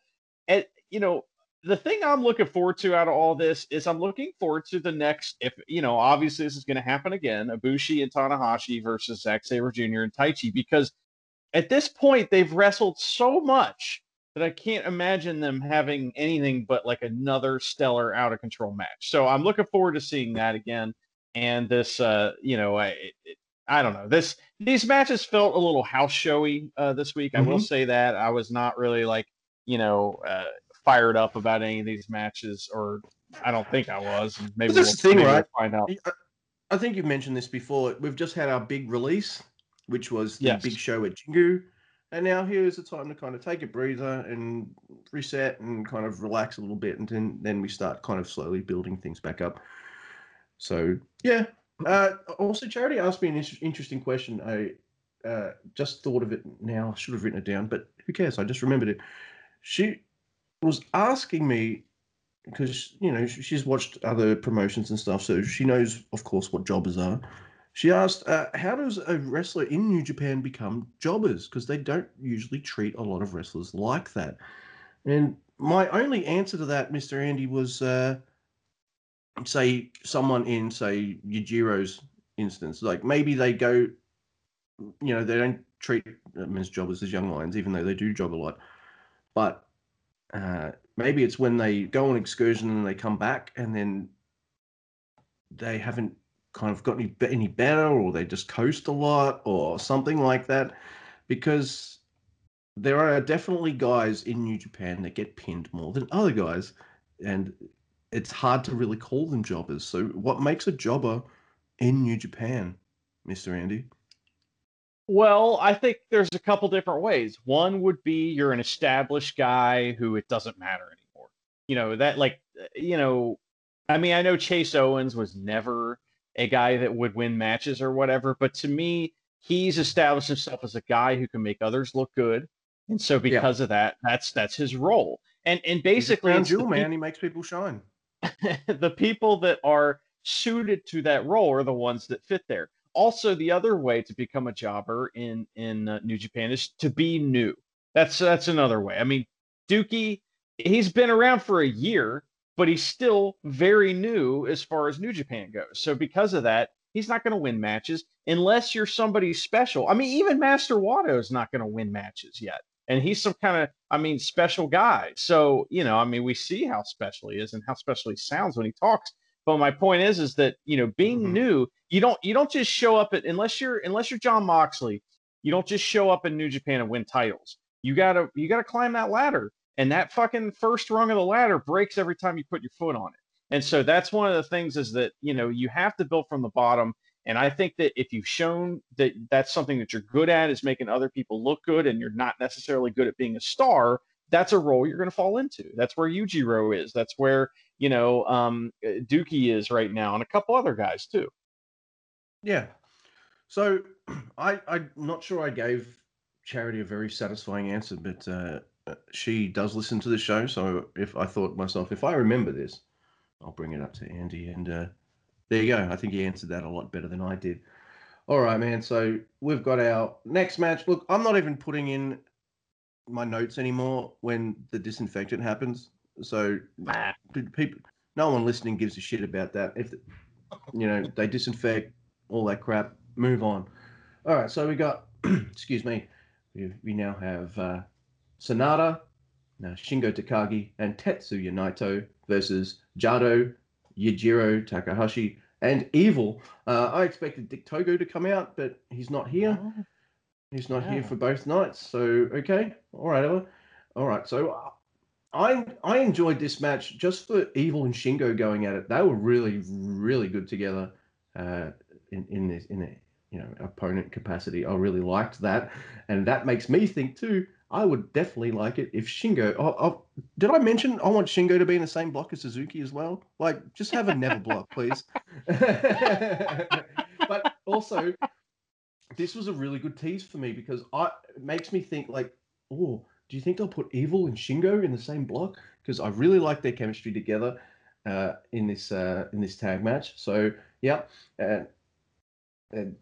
it, you know, the thing I'm looking forward to out of all this is I'm looking forward to the next. If you know, obviously this is going to happen again: Ibushi and Tanahashi versus Zack Sabre Jr. and Taichi, because at this point they've wrestled so much that I can't imagine them having anything but like another stellar out of control match. So I'm looking forward to seeing that again. And this, uh, you know, I, it, I don't know. This these matches felt a little house showy uh, this week. Mm-hmm. I will mm-hmm. say that I was not really like, you know, uh, fired up about any of these matches, or I don't think I was. maybe that's we'll, the thing, right? We'll find out. I think you've mentioned this before. We've just had our big release, which was the yes. big show at Jingu. And now here's the time to kind of take a breather and reset and kind of relax a little bit, and then then we start kind of slowly building things back up. So yeah. Uh, also, Charity asked me an interesting question. I uh, just thought of it now. I should have written it down, but who cares? I just remembered it. She was asking me because you know she's watched other promotions and stuff, so she knows, of course, what jobbers are. She asked, uh, "How does a wrestler in New Japan become jobbers? Because they don't usually treat a lot of wrestlers like that." And my only answer to that, Mister Andy, was uh, say someone in say Yujiro's instance, like maybe they go, you know, they don't treat them as jobbers as young lions, even though they do job a lot, but uh, maybe it's when they go on excursion and they come back and then they haven't kind of got any any better or they just coast a lot or something like that because there are definitely guys in New Japan that get pinned more than other guys and it's hard to really call them jobbers. So what makes a jobber in New Japan, Mr. Andy? Well, I think there's a couple different ways. One would be you're an established guy who it doesn't matter anymore. You know, that like, you know, I mean, I know Chase Owens was never a guy that would win matches or whatever, but to me, he's established himself as a guy who can make others look good. And so because yeah. of that, that's that's his role. And and basically he's jewel, man, he makes people shine. <laughs> the people that are suited to that role are the ones that fit there also the other way to become a jobber in in uh, New Japan is to be new. That's that's another way. I mean, Douki, he's been around for a year, but he's still very new as far as New Japan goes. So because of that, he's not going to win matches unless you're somebody special. I mean, even Master Wato is not going to win matches yet. And he's some kind of, I mean, special guy. So, you know, I mean, we see how special he is and how special he sounds when he talks. But my point is, is that you know, being mm-hmm. new, you don't you don't just show up at unless you're unless you're Jon Moxley, you don't just show up in New Japan and win titles. You gotta you gotta climb that ladder, and that fucking first rung of the ladder breaks every time you put your foot on it. And so that's one of the things is that you know you have to build from the bottom. And I think that if you've shown that that's something that you're good at is making other people look good, and you're not necessarily good at being a star, that's a role you're going to fall into. That's where Yujiro is. That's where you know um, uh, Douki is right now, and a couple other guys too. Yeah. So <clears throat> I I'm not sure I gave Charity a very satisfying answer, but uh, uh, she does listen to the show. So if I thought myself, if I remember this, I'll bring it up to Andy, and uh, there you go. I think he answered that a lot better than I did. All right, man. So we've got our next match. Look, I'm not even putting in my notes anymore when the disinfectant happens. So people, no one listening gives a shit about that. If you know they disinfect all that crap, move on. All right, so we got, <clears throat> excuse me, we, we now have uh, Sanada, now Shingo Takagi, and Tetsuya Naito versus Jado, Yujiro Takahashi, and Evil. Uh, I expected Dick Togo to come out, but he's not here. Oh. He's not yeah. here for both nights. So okay, all right, all right. So I I enjoyed this match just for Evil and Shingo going at it. They were really really good together uh, in in this in a you know opponent capacity. I really liked that, and that makes me think too. I would definitely like it if Shingo. Oh, oh, did I mention I want Shingo to be in the same block as Suzuki as well? Like, just have a never block, please. <laughs> but also, this was a really good tease for me because I it makes me think like, oh, do you think they'll put Evil and Shingo in the same block? Because I really like their chemistry together uh, in this uh, in this tag match. So yeah, and, and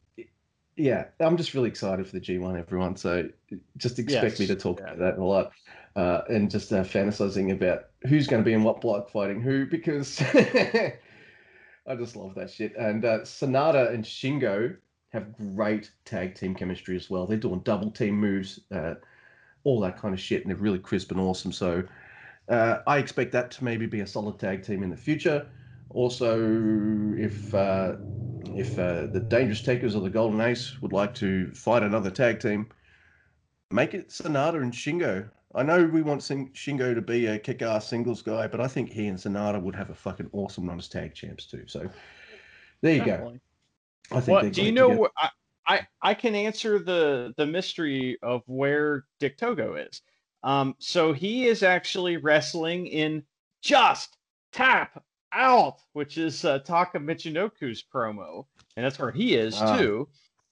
yeah, I'm just really excited for the G1, everyone. So just expect yes, me to talk yeah. about that a lot, uh, and just uh, fantasizing about who's going to be in what block fighting who because <laughs> I just love that shit. And uh, Sanada and Shingo have great tag team chemistry as well. They're doing double team moves, uh, all that kind of shit, and they're really crisp and awesome. So uh, I expect that to maybe be a solid tag team in the future. Also, if uh, if uh, the Dangerous Tekkers or the Golden Ace would like to fight another tag team, make it Sanada and Shingo. I know we want Shingo to be a kick-ass singles guy, but I think he and Sanada would have a fucking awesome run as tag champs too. So there you Definitely. go. I think. What, do you know? I, I I can answer the the mystery of where Dick Togo is. Um, so he is actually wrestling in just tap out, which is uh, Taka Michinoku's promo, and that's where he is ah. too.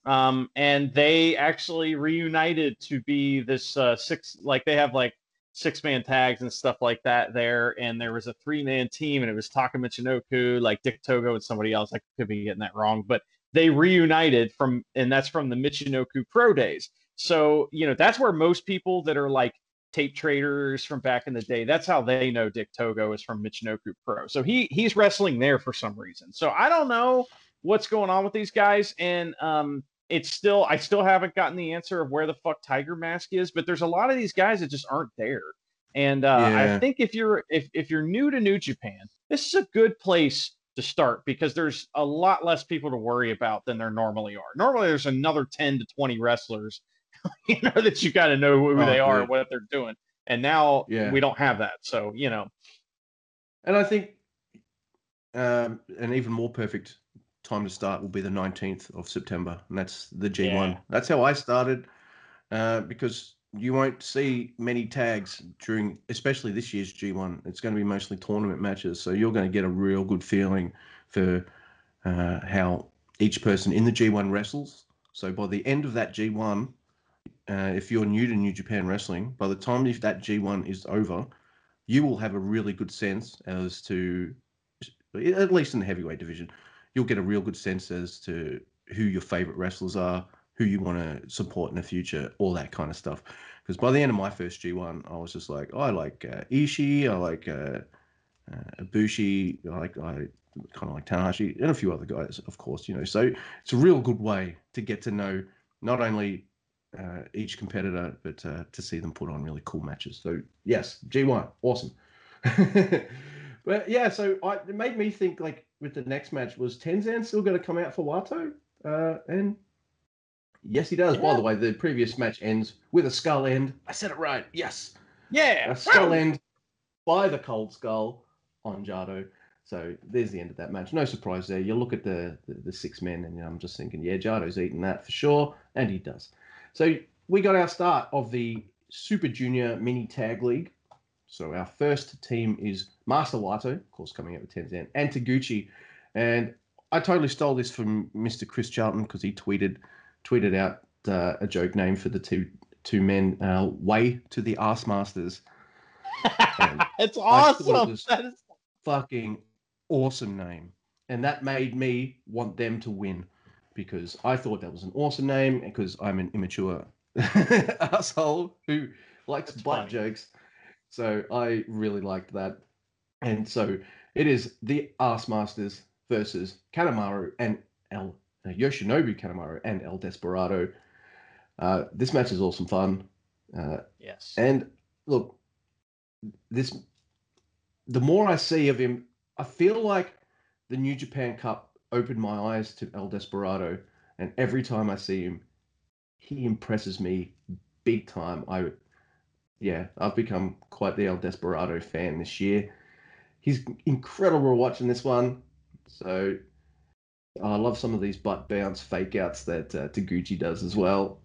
Um, and they actually reunited to be this uh, six, like they have like six man tags and stuff like that there. And there was a three man team, and it was Taka Michinoku, like Dick Togo, and somebody else. I could be getting that wrong, but they reunited from, and that's from the Michinoku Pro days. So you know that's where most people that are like tape traders from back in the day. That's how they know Dick Togo is from Michinoku Pro. So he he's wrestling there for some reason. So I don't know what's going on with these guys, and um, it's still I still haven't gotten the answer of where the fuck Tiger Mask is. But there's a lot of these guys that just aren't there. And uh, yeah. I think if you're if if you're new to New Japan, this is a good place to start because there's a lot less people to worry about than there normally are. Normally, there's another 10 to 20 wrestlers <laughs> you know that you got to know who oh, they are and what they're doing. And now yeah. we don't have that. So you know, and I think um, an even more perfect time to start will be the 19th of September, and that's the G1. Yeah. That's how I started uh, because you won't see many tags during, especially this year's G1. It's going to be mostly tournament matches, so you're going to get a real good feeling for uh, how each person in the G1 wrestles. So by the end of that G1, uh, if you're new to New Japan Wrestling, by the time if that G1 is over, you will have a really good sense as to, at least in the heavyweight division, you'll get a real good sense as to who your favorite wrestlers are, who you want to support in the future, all that kind of stuff. Because by the end of my first G1, I was just like, oh, I like uh, Ishii, I like uh, uh, Ibushi, I like I kind of like Tanahashi, and a few other guys, of course, you know. So it's a real good way to get to know not only uh, each competitor, but uh, to see them put on really cool matches. So yes, G1, awesome. <laughs> but yeah, so I, it made me think like with the next match was Tenzan still going to come out for Wato? Uh, and yes, he does. Yeah. By the way, the previous match ends with a skull end. I said it right. Yes. Yeah. A skull end by the cold skull on Jado. So there's the end of that match. No surprise there. You look at the the, the six men, and you know, I'm just thinking, yeah, Jado's eating that for sure, and he does. So we got our start of the Super Junior Mini Tag League. So our first team is Master Wato, of course, coming out with Tenzan, and Taguchi. And I totally stole this from Mr. Chris Charlton because he tweeted tweeted out uh, a joke name for the two two men, uh, Way to the Ass Masters. it's <laughs> awesome. It that is fucking awesome name, and that made me want them to win because I thought that was an awesome name because I'm an immature <laughs> asshole who likes That's butt funny. jokes. So I really liked that. And so it is the Ass Masters versus Kanemaru and El Yoshinobu Kanemaru and El Desperado. Uh, this match is awesome fun. Uh, yes. And look, this the more I see of him, I feel like the New Japan Cup opened my eyes to El Desperado, and every time I see him, he impresses me big time. I, yeah, I've become quite the El Desperado fan this year. He's incredible watching this one. So I love some of these butt bounce fake outs that uh, Taguchi does as well.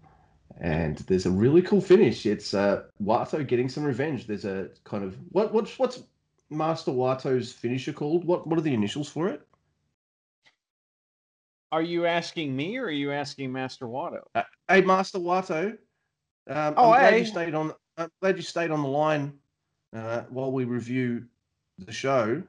And there's a really cool finish. It's uh, Wato getting some revenge. There's a kind of what what's what's Master Wato's finisher called? What what are the initials for it? Are you asking me or are you asking Master Wato? Uh, hey, Master Wato. Um, Oh, I'm glad hey. you stayed on. I'm glad you stayed on the line uh, while we review the show.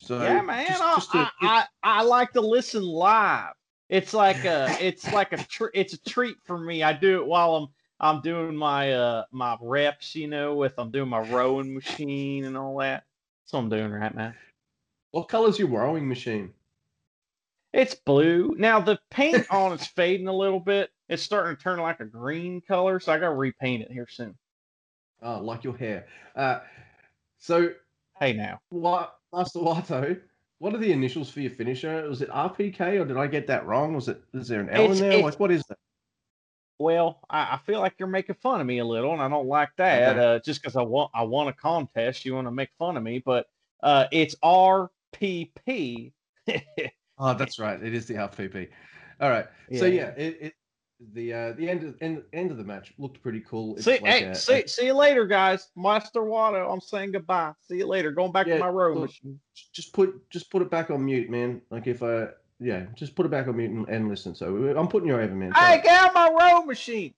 So yeah, man. just- I, just to- I, I, I like to listen live. It's like a <laughs> it's like a tr- it's a treat for me. I do it while I'm I'm doing my uh my reps, you know, with I'm doing my rowing machine and all that. That's what I'm doing right now. what color's your rowing machine? It's blue. Now the paint on it's fading a little bit. It's starting to turn like a green color, so I gotta repaint it here soon. Oh, like your hair. Uh, so Hey now. what, Master Wato? What are the initials for your finisher? Was it RPK or did I get that wrong? Was it? Is there an L It's- in there? Like what is that? Well, I, I feel like you're making fun of me a little, and I don't like that. Okay. Uh, just because I want I won a contest, you want to make fun of me, but uh, it's RPP. <laughs> Oh, that's right. It is the RPP. All right. So yeah, it, it the uh, the end of end, end of the match looked pretty cool. It's see, like hey, a- see, see you later, guys. Master Wato, I'm saying goodbye. See you later. Going back Yeah, to my row look, just put just put it back on mute, man. Like if I yeah, just put it back on mute and, and listen. So I'm putting you over, man. Hey, get out my row machine.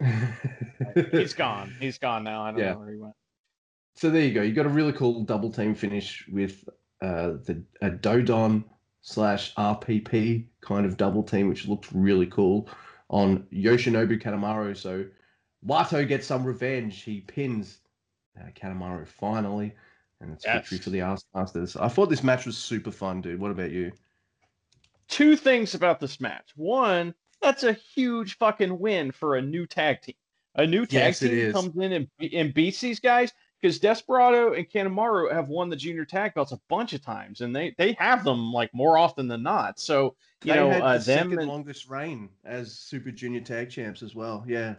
<laughs> He's gone. He's gone now. I don't Yeah. know where he went. so there you go. You got a really cool double team finish with uh, the a Dodon slash RPP kind of double team, which looked really cool on Yoshinobu Kanemaru. So Wato gets some revenge. He pins uh, Kanemaru finally, and it's victory for the Ass Masters. I thought this match was super fun, dude. What about you? two things about this match. One, that's a huge fucking win for a new tag team. A new tag Yes, team comes in and, and beats these guys because Desperado and Kanemaru have won the junior tag belts a bunch of times, and they they have them like more often than not. So you they know had uh, the them and, longest reign as Super Junior Tag Champs as well. Yeah,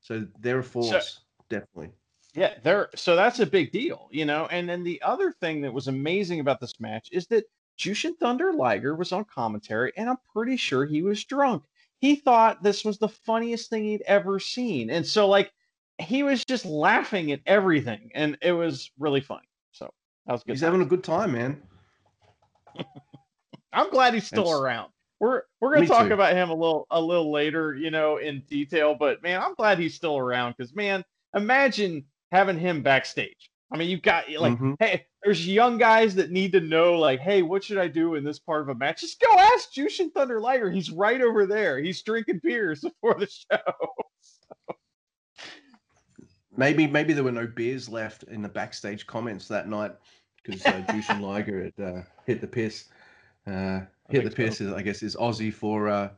so they're a force, definitely. Yeah, they're so that's a big deal, you know. And then the other thing that was amazing about this match is that Jushin Thunder Liger was on commentary, and I'm pretty sure he was drunk. He thought this was the funniest thing he'd ever seen, and so like he was just laughing at everything, and it was really funny. So that was good. He's times. having a good time, man. <laughs> I'm glad he's still It's- around. We're we're gonna Me talk too. about him a little a little later, you know, in detail. But man, I'm glad he's still around because man, imagine having him backstage. I mean, you got like, Mhm. hey, there's young guys that need to know, like, hey, what should I do in this part of a match? Just go ask Jushin Thunder Liger. He's right over there. He's drinking beers <laughs> before the show. Maybe maybe there were no beers left in the backstage comments that night because uh, Jushin <laughs> Liger had uh, hit the piss. Uh, hit the think piss is I guess is Aussie for uh,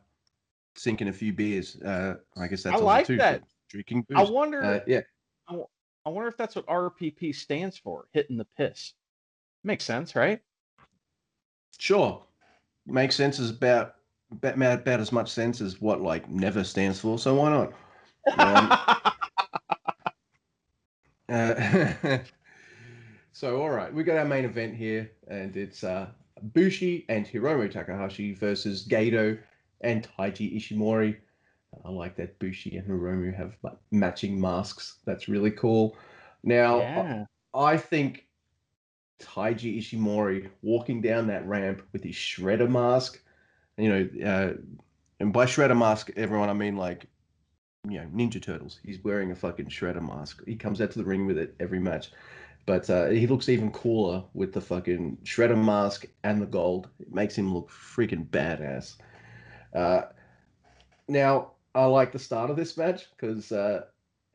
sinking a few beers. Uh, I guess that's I Aussie like too that. drinking I wonder. Uh, yeah, I wonder if that's what RPP stands for. Hitting the piss. Makes sense, right? sure. Makes sense is about about, about as much sense as what like never stands for. So why not? <laughs> Um, Uh, <laughs> so, all right, we've got our main event here, and it's uh, Bushi and Hiromu Takahashi versus Gedo and Taiji Ishimori. I like that Bushi and Hiromu have ma- matching masks. That's really cool. Now, yeah. I think Taiji Ishimori walking down that ramp with his shredder mask, you know, uh, and by shredder mask, everyone, I mean like, you know, Ninja Turtles. He's wearing a fucking shredder mask. He comes out to the ring with it every match. But uh, he looks even cooler with the fucking shredder mask and the gold. It makes him look freaking badass. Uh, now, I like the start of this match because uh,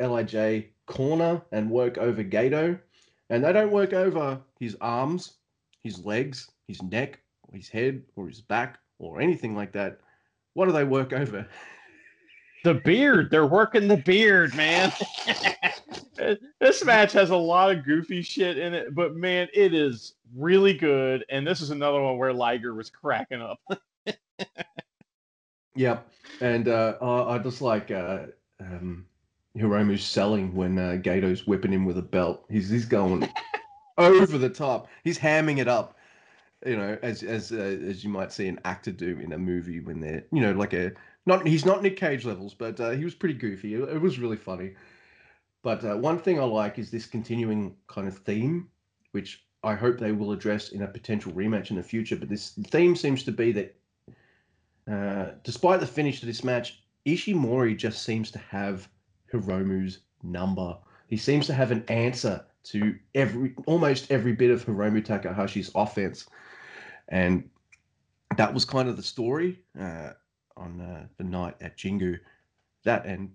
Lij corner and work over Gedo, and they don't work over his arms, his legs, his neck, his head, or his back, or anything like that. What do they work over? <laughs> The beard. They're working the beard, man. <laughs> this match has a lot of goofy shit in it, but man, it is really good. And this is another one where Liger was cracking up. <laughs> Yep. And uh, I, I just like uh, um, Hiromu's selling when uh, Gedo's whipping him with a belt. He's he's going <laughs> over the top. He's hamming it up. You know, as as uh, as you might see an actor do in a movie when they're you know like a not he's not Nick Cage levels, but uh, he was pretty goofy. It, it was really funny. But uh, one thing I like is this continuing kind of theme, which I hope they will address in a potential rematch in the future. But this theme seems to be that uh, despite the finish to this match, Ishimori just seems to have Hiromu's number. He seems to have an answer to every almost every bit of Hiromu Takahashi's offense, and that was kind of the story uh, on uh, the night at Jingu. That and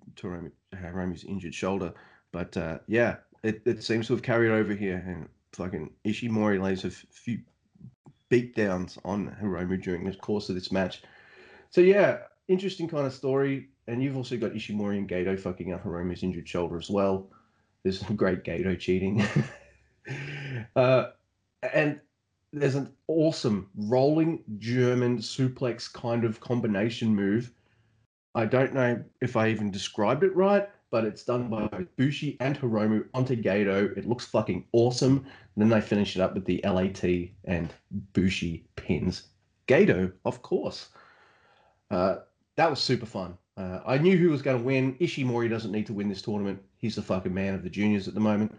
Hiromu's injured shoulder, but uh, yeah, it, it seems to have carried over here, and fucking Ishimori lays a few beatdowns on Hiromu during the course of this match. So yeah, interesting kind of story. And you've also got Ishimori and Gedo fucking up Hiromu's injured shoulder as well. There's some great Gedo cheating. <laughs> uh, and there's an awesome rolling German suplex kind of combination move. I don't know if I even described it right, but it's done by Bushi and Hiromu onto Gedo. It looks fucking awesome. And then they finish it up with the LAT and Bushi pins. Gedo, of course. Uh, that was super fun. Uh, I knew who was going to win. Ishimori doesn't need to win this tournament. He's the fucking man of the juniors at the moment.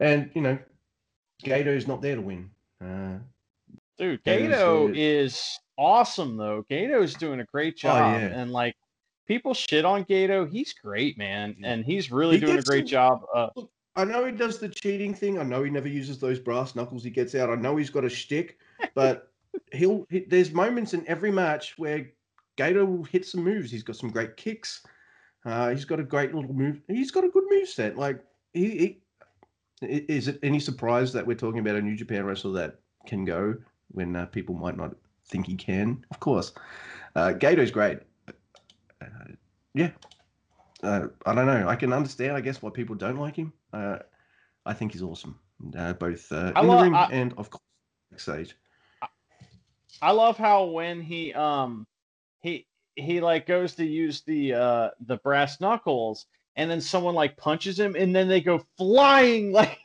And, you know, Gedo's not there to win. Uh, Dude, Gedo is awesome, though. Gedo's doing a great job. Oh, yeah. And, like, people shit on Gedo, He's great, man. And he's really he doing a great job. Uh, look, I know he does the cheating thing. I know he never uses those brass knuckles he gets out. I know he's got a shtick, but <laughs> he'll, he, there's moments in every match where Gedo will hit some moves. He's got some great kicks. Uh, he's got a great little move. He's got a good move set. Like he, he is it any surprise that we're talking about a New Japan wrestler that can go when uh, people might not think he can? Of course, uh, Gedo's great. Uh, yeah, uh, I don't know. I can understand, I guess, why people don't like him. Uh, I think he's awesome, uh, both uh, in love, the ring I, and of course backstage. I love how when he um he he like goes to use the uh the brass knuckles and then someone like punches him and then they go flying <laughs> like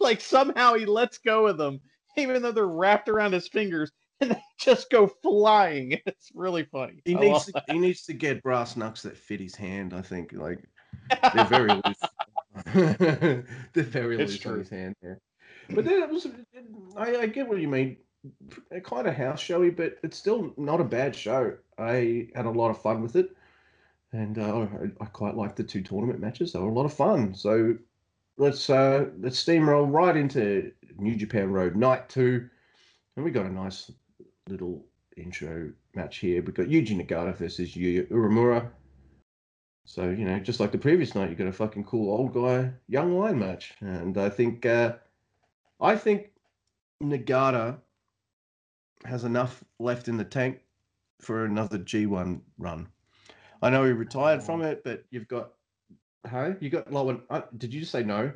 like somehow he lets go of them even though they're wrapped around his fingers and they just go flying. <laughs> It's really funny. He I needs to, he needs to get brass knucks that fit his hand i think like <laughs> they're very loose. They're very it's loose true. on his hand yeah but then it was I, I get what you mean. Kind of uh, house showy, but it's still not a bad show. I had a lot of fun with it, and uh, I, quite liked the two tournament matches. They were a lot of fun. So let's uh, let's steamroll right into New Japan Road Night Two, and we got a nice little intro match here. We've got Yuji Nagata versus Yuya Uemura. So you know, just like the previous night, you got a fucking cool old guy, young lion match, and I think uh, I think Nagata has enough left in the tank for another G1 run. I know he retired from it, but you've got, hey, you got Lowen. Uh, did you just say no?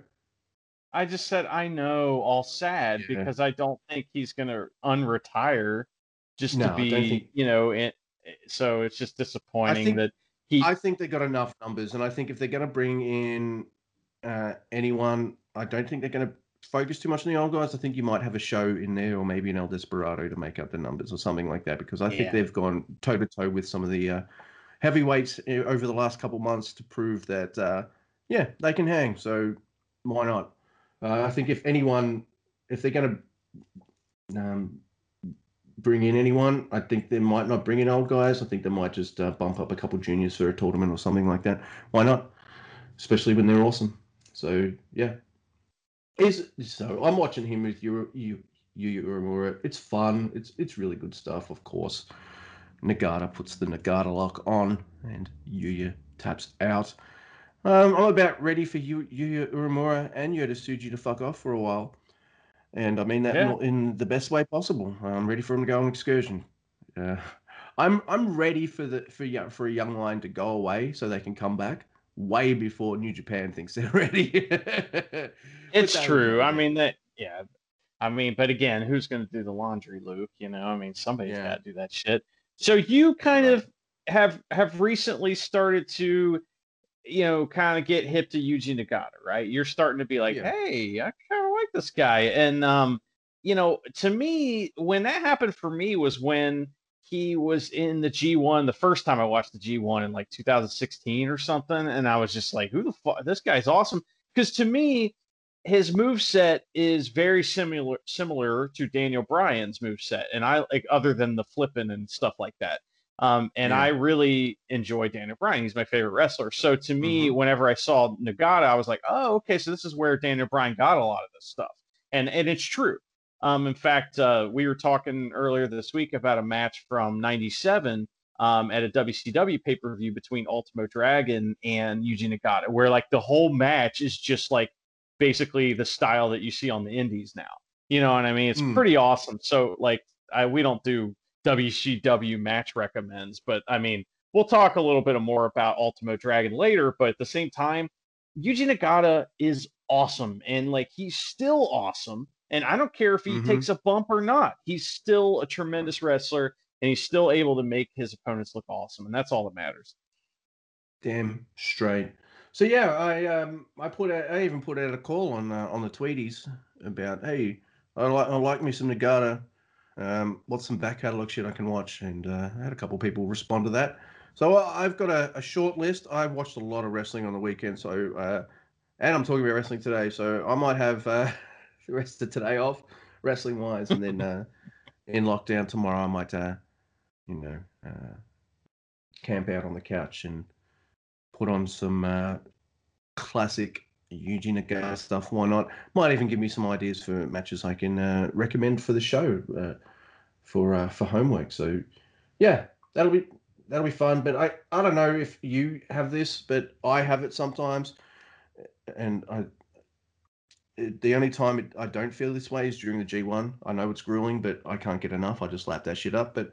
I just said I know, all sad yeah. because I don't think he's going to unretire just no, to be, think... you know, it, so it's just disappointing think, that he. I think they got enough numbers, and I think if they're going to bring in uh, anyone, I don't think they're going to focus too much on the old guys. I think you might have a SHO in there, or maybe an El Desperado to make up the numbers, or something like that. Because I yeah. think they've gone toe to toe with some of the uh, heavyweights eh, over the last couple months to prove that, uh, yeah, they can hang. So why not? Uh, I think if anyone, if they're going to um, bring in anyone, I think they might not bring in old guys. I think they might just uh, bump up a couple juniors for a tournament or something like that. Why not? Especially when they're awesome. So yeah, is so I'm watching him with you you you Uemura. It's fun. It's it's really good stuff, of course. Nagata puts the Nagata lock on and Yuya taps out. Um, I'm about ready for you, Yuya Uemura and Yota Tsuji to fuck off for a while. And I mean that yeah. in, in, the best way possible. I'm ready for him to go on excursion. Uh, I'm I'm ready for the for for a young line to go away so they can come back way before New Japan thinks they're <laughs> ready. it's true. I mean that yeah. I mean, but again, who's going to do the laundry, Luke? You know, I mean, somebody's yeah. got to do that shit. So you kind of have have recently started to, you know, kind of get hip to Yuji Nagata, right? You're starting to be like, yeah. hey, I kind of like this guy, and um, you know, to me, when that happened for me was when he was in the G1 the first time I watched the G1 in like 2016 or something, and I was just like, "Who the fuck? This guy's awesome." Because to me, his move set is very similar similar to Daniel Bryan's move set, and I like other than the flipping and stuff like that. Um, and Yeah. I really enjoy Daniel Bryan. He's my favorite wrestler. So to me, Mhm. whenever I saw Nagata, I was like, oh, okay, so this is where Daniel Bryan got a lot of this stuff. And and it's true. Um, in fact, uh, we were talking earlier this week about a match from '97 um, at a WCW pay per view between Ultimo Dragon and Yuji Nagata, where like the whole match is just like basically the style that you see on the Indies now. You know what I mean? It's Mm. pretty awesome. So like, I, we don't do WCW match recommends, but I mean, we'll talk a little bit more about Ultimo Dragon later. But at the same time, Yuji Nagata is awesome, and like he's still awesome. And I don't care if he Mhm. takes a bump or not. He's still a tremendous wrestler, and he's still able to make his opponents look awesome, and that's all that matters. Damn straight. So yeah, I um I put out, I even put out a call on uh, on the tweeties about hey I like I like me some Nagata, um what's some back catalog shit I can watch and uh, I had a couple people respond to that. So uh, I've got a, a short list. I've watched a lot of wrestling on the weekend, so uh, and I'm talking about wrestling today, so I might have uh, <laughs> the rest of today off wrestling wise, and then uh, in lockdown tomorrow I might uh, you know uh, camp out on the couch and put on some uh, classic Yuji Nagata stuff. Why not? Might even give me some ideas for matches I can uh, recommend for the show uh, for uh, for homework. So yeah, that'll be that'll be fun. But I I don't know if you have this, but I have it sometimes, and I. The only time it, I don't feel this way is during the G1. I know it's grueling, but I can't get enough. I just lap that shit up. But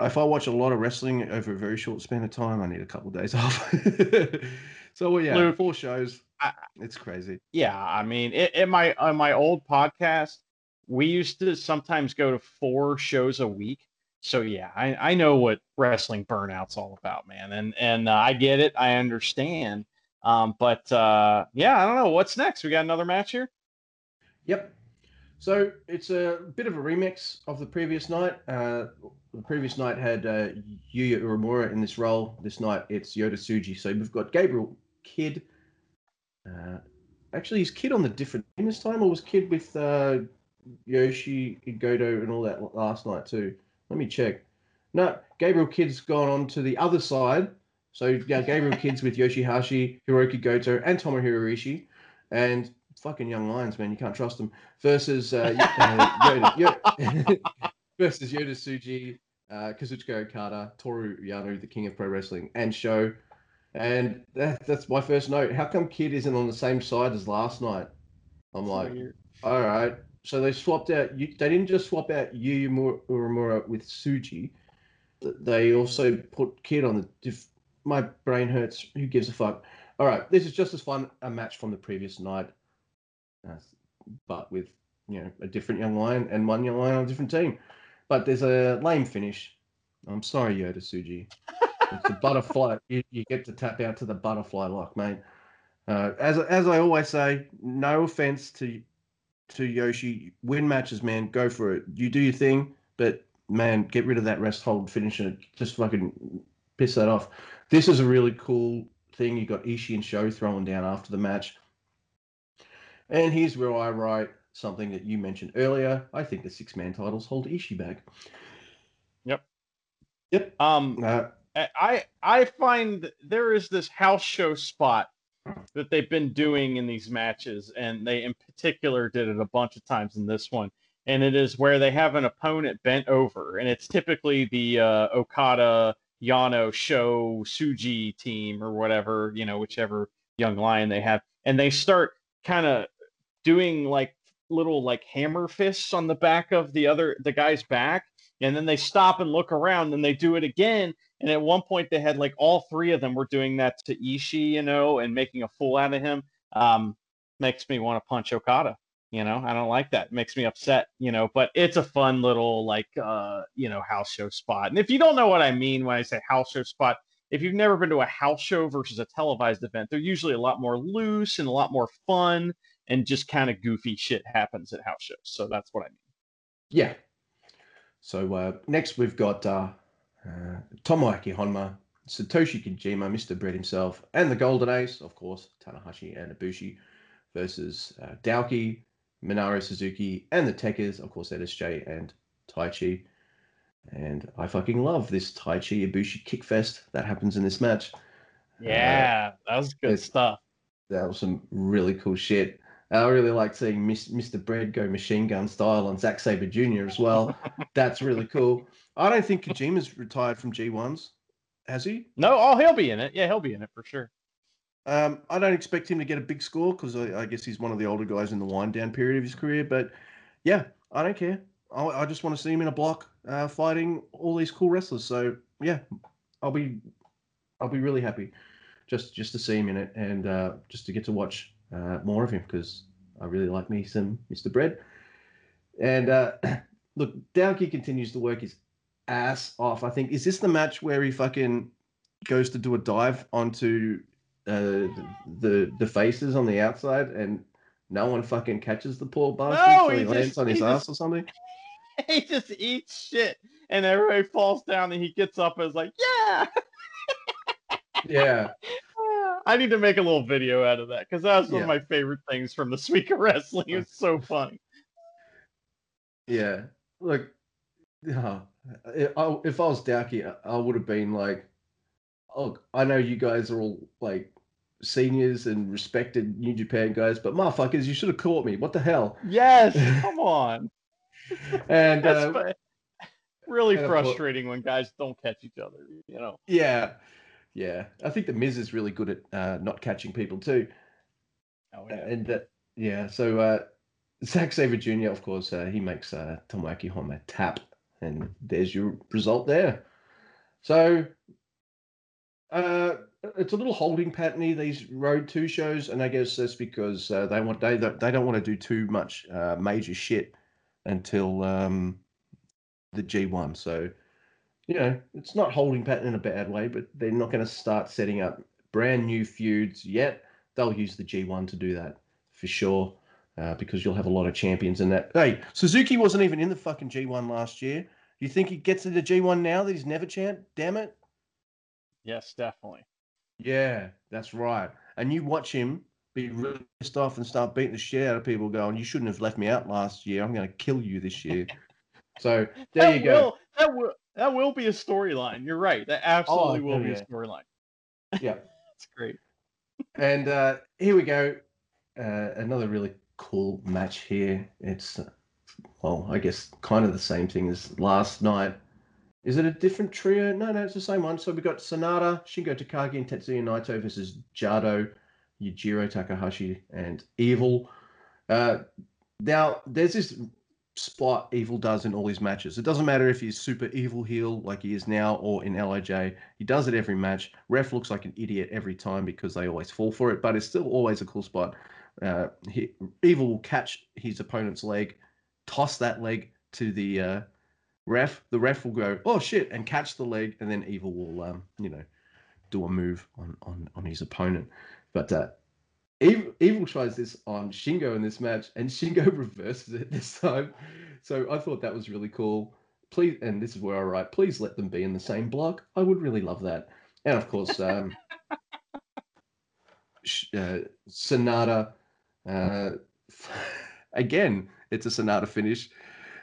if I watch a lot of wrestling over a very short span of time, I need a couple of days <laughs> off. so well, yeah, Luke, four shows. I- it's crazy. Yeah, I mean, i in my on my old podcast, we used to sometimes go to four shows a week. So yeah, I, I know what wrestling burnout's all about, man, and and uh, I get it, I understand. Um, but uh, yeah, I don't know what's next. We got another match here. Yep. So it's a bit of a remix of the previous night. Uh, the previous night had uh, Yuya Uemura in this role. This night it's Yoda Tsuji. So we've got Gabriel Kidd. Uh, actually, is Kid on the different team this time, or was Kid with uh, Yoshi Igodo and all that last night too? Let me check. No, Gabriel Kidd's gone on to the other side. So yeah, Gabriel Kidd's with Yoshihashi, Hirooki Goto, and Tomohiro Ishii. And fucking young lions, man, you can't trust them. Versus uh, uh, Yoda, Yoda <laughs> versus Yoda Tsuji, uh, Kazuchika Okada, Toru Yano, the king of pro wrestling, and SHO. And that, that's my first note. How come Kid isn't on the same side as last night? I'm like, all right. So they swapped out. You, they didn't just swap out Yu Uemura with Tsuji. They also put Kid on the. Diff, my brain hurts. Who gives a fuck? All right, this is just as fun a match from the previous night, but with you know a different young lion and one young lion on a different team. But there's a lame finish. I'm sorry, Yoda Tsuji. It's a butterfly. <laughs> You, you get to tap out to the butterfly lock, mate. Uh, as as I always say, no offense to to Yoshi, win matches, man. Go for it. You do your thing, but man, get rid of that rest hold finisher. Just fucking piss that off. This is a really cool thing. You got Ishii and SHO throwing down after the match. And here's where I write something that you mentioned earlier. I think the six man titles hold Ishii back. Yep. Yep. Um, Uh, I I find there is this house show spot that they've been doing in these matches, and they in particular did it a bunch of times in this one. And it is where they have an opponent bent over, and it's typically the uh, Okada, Yano, SHO, Tsuji team or whatever, you know, whichever young lion they have, and they start kind of doing like little like hammer fists on the back of the other the guy's back and then they stop and look around and they do it again and at one point they had like all three of them were doing that to Ishii, you know, and making a fool out of him. Um, makes me want to punch Okada. You know, I don't like that. It makes me upset, you know, but it's a fun little like uh, you know, house show spot. And if you don't know what I mean when I say house show spot, if you've never been to a house show versus a televised event, they're usually a lot more loose and a lot more fun and just kind of goofy shit happens at house shows. So that's what I mean. Yeah. So uh, next we've got uh, uh, Tomoaki Honma, Satoshi Kojima, Mr. Bread himself, and the Golden Ace, of course, Tanahashi and Ibushi, versus uh, Douki, Minoru Suzuki, and the Tekkers, of course, ZSJ and Taichi. And I fucking love this Taichi Ibushi kickfest that happens in this match. Yeah, uh, that was good stuff. That was some really cool shit. I really like seeing Mr. Bread go machine gun style on Zack Sabre Jr. as well. <laughs> That's really cool. I don't think Kojima's retired from G1s. Has he? No, oh, he'll be in it. Yeah, he'll be in it for sure. Um, I don't expect him to get a big score because I, I, guess he's one of the older guys in the wind down period of his career. But yeah, I don't care. I, I just want to see him in a block uh, fighting all these cool wrestlers. So yeah, I'll be I'll be really happy just just to see him in it and uh, just to get to watch uh, more of him because I really like me some Mr. Bread. And uh, <clears throat> look, Douki continues to work his ass off. I think is this the match where he fucking goes to do a dive onto uh, the the faces on the outside and no one fucking catches the poor bastard no, so he, he lands just, on his ass just, or something. <laughs> He just eats shit and everybody falls down and he gets up and is like, yeah. <laughs> yeah. I need to make a little video out of that because that's one yeah. of my favorite things from this <laughs> week of wrestling. It's so funny. Yeah. Look, uh, if I was Douki, I would have been like, oh, I know you guys are all like seniors and respected New Japan guys, but motherfuckers, you should have caught me. What the hell? Yes, <laughs> come on. and uh, really and frustrating when guys don't catch each other. You know. Yeah, yeah. I think the Miz is really good at uh, not catching people too. Oh, yeah. And uh, yeah, so uh, Zack Sabre Jr. Of course, uh, he makes uh, Tomoaki tap, and there's your result there. So uh, it's a little holding patterny these road two shows, and I guess that's because uh, they want they they don't want to do too much uh, major shit until um, the G one. So you know it's not holding pattern in a bad way, but they're not going to start setting up brand new feuds yet. They'll use the G one to do that for sure. Uh, because you'll have a lot of champions in that. Hey, Suzuki wasn't even in the fucking G1 last year. Do you think he gets to the G1 now that he's never champ? Damn it. Yes, definitely. Yeah, that's right. And you watch him be really pissed off and start beating the shit out of people, going, "You shouldn't have left me out last year. I'm going to kill you this year." so there that you will, go. That will that will be a storyline. You're right. That absolutely oh, will yeah. be a storyline. <laughs> Yeah, <laughs> that's great. and uh, here we go. Uh, another really cool match here. It's uh, well, I guess kind of the same thing as last night. Is it a different trio? No, no, it's the same one. So we've got Sanada, Shingo Takagi, and Tetsuya Naito versus Jado, Yujiro Takahashi, and Evil. Uh, now, there's this spot Evil does in all his matches. It doesn't matter if he's super evil heel like he is now or in LIJ. He does it every match. Ref looks like an idiot every time because they always fall for it, but it's still always a cool spot. Uh, he, evil will catch his opponent's leg, toss that leg to the uh, ref, the ref will go, oh shit, and catch the leg, and then Evil will, um, you know, do a move on on on his opponent. But uh, Evil, Evil tries this on Shingo in this match, and Shingo <laughs> reverses it this time. So I thought that was really cool. Please, and this is where I write, please let them be in the same block. I would really love that. And of course, um, <laughs> uh, Sanada. Uh, <laughs> again, it's a Sanada finish,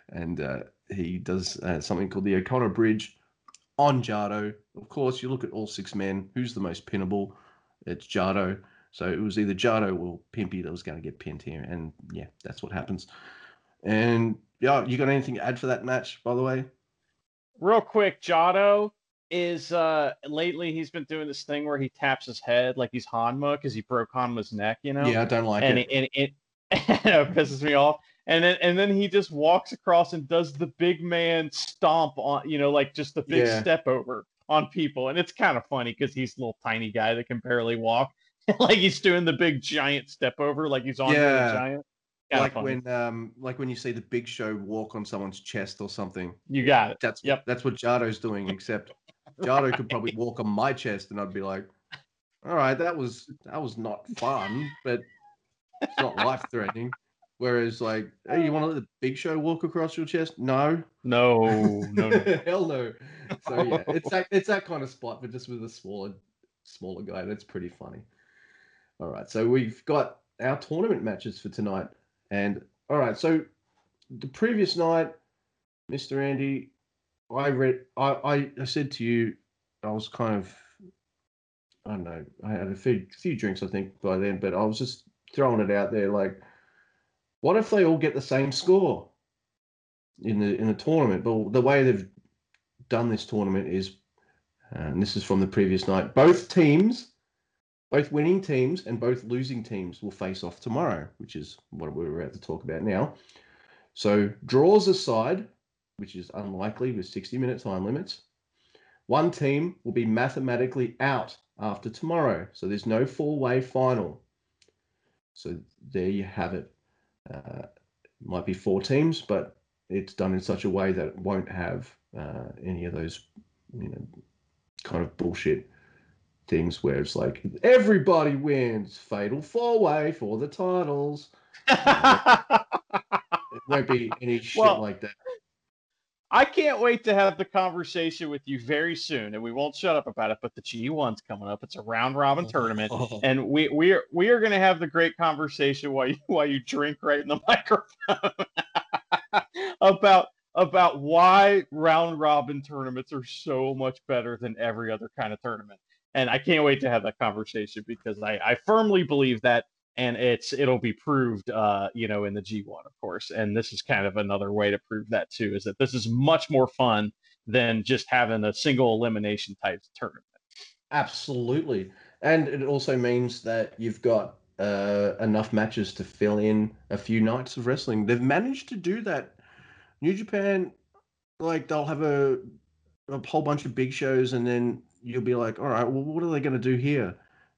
and uh, he does uh, something called the O'Connor Bridge on Jado. Of course, you look at all six men. Who's the most pinnable? It's Jado. So it was either Jado or Pimpy that was going to get pinned here, and yeah, that's what happens. And yeah, you got anything to add for that match, by the way? Real quick, Jado is uh lately he's been doing this thing where he taps his head like he's Honma because he broke Honma's neck, you know. Yeah, I don't like and it. it and it, <laughs> it pisses me off and then and then he just walks across and does the big man stomp on you know like just the big yeah. step over on people and it's kind of funny because he's a little tiny guy that can barely walk <laughs> like he's doing the big giant step over like he's on yeah. the giant kinda like funny. when um like when you see the big show walk on someone's chest or something you got it that's yep that's what jado's doing except jado could probably <laughs> walk on my chest and i'd be like all right that was that was not fun but it's not life threatening Whereas, like, hey, you want to let the Big Show walk across your chest? No, no, no, no. <laughs> hell no. So yeah, it's that it's that kind of spot, but just with a smaller, smaller guy. That's pretty funny. All right, so we've got our tournament matches for tonight, and all right, so the previous night, Mister Andy, I read. I, I I said to you, I was kind of. I don't know. I had a few few drinks, I think, by then, but I was just throwing it out there. Like, what if they all get the same score in the in the tournament? But the way they've done this tournament is, and this is from the previous night. Both teams, both winning teams and both losing teams will face off tomorrow, which is what we're about to talk about now. So draws aside, which is unlikely with 60 minute time limits, one team will be mathematically out after tomorrow. So there's no four way final. So there you have it. Uh, might be four teams, but it's done in such a way that it won't have uh, any of those, you know, kind of bullshit things where it's like everybody wins, fatal four way for the titles. <laughs> it won't be any shit well, like that. I can't wait to have the conversation with you very soon, and we won't shut up about it. But the G1's coming up; it's a round robin tournament, oh, oh. and we we are we are going to have the great conversation while you while you drink right in the <laughs> microphone <laughs> about about why round robin tournaments are so much better than every other kind of tournament. And I can't wait to have that conversation because I, I firmly believe that and it's it'll be proved uh, you know in the G1 of course. And this is kind of another way to prove that too is that this is much more fun than just having a single elimination type tournament. Absolutely. And it also means that you've got uh, enough matches to fill in a few nights of wrestling. They've managed to do that. New japan like they'll have a a whole bunch of big shows and then you'll be like all right well what are they going to do here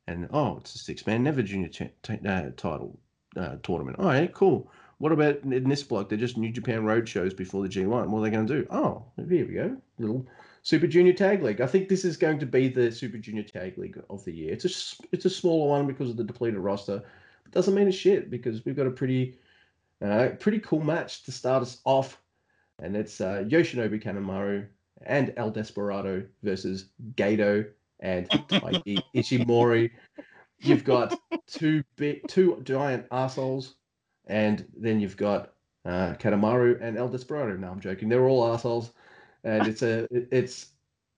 and oh, it's a six man never junior t- t- uh, title uh, tournament. All right, cool. What about in this block? They're just New Japan Road shows before the G1. What are they going to do? Oh, here we go. Little Super Junior Tag League. I think this is going to be the Super Junior Tag League of the year. It's a it's a smaller one because of the depleted roster. Doesn't mean a shit because we've got a pretty uh, pretty cool match to start us off, and it's uh, Yoshinobu Kanemaru and El Desperado versus Gedo and Taiki <laughs> Ishimori. You've got two big, two giant assholes, and then you've got uh, Kanemaru and El Desperado. No, I'm joking. They're all assholes, and it's a it's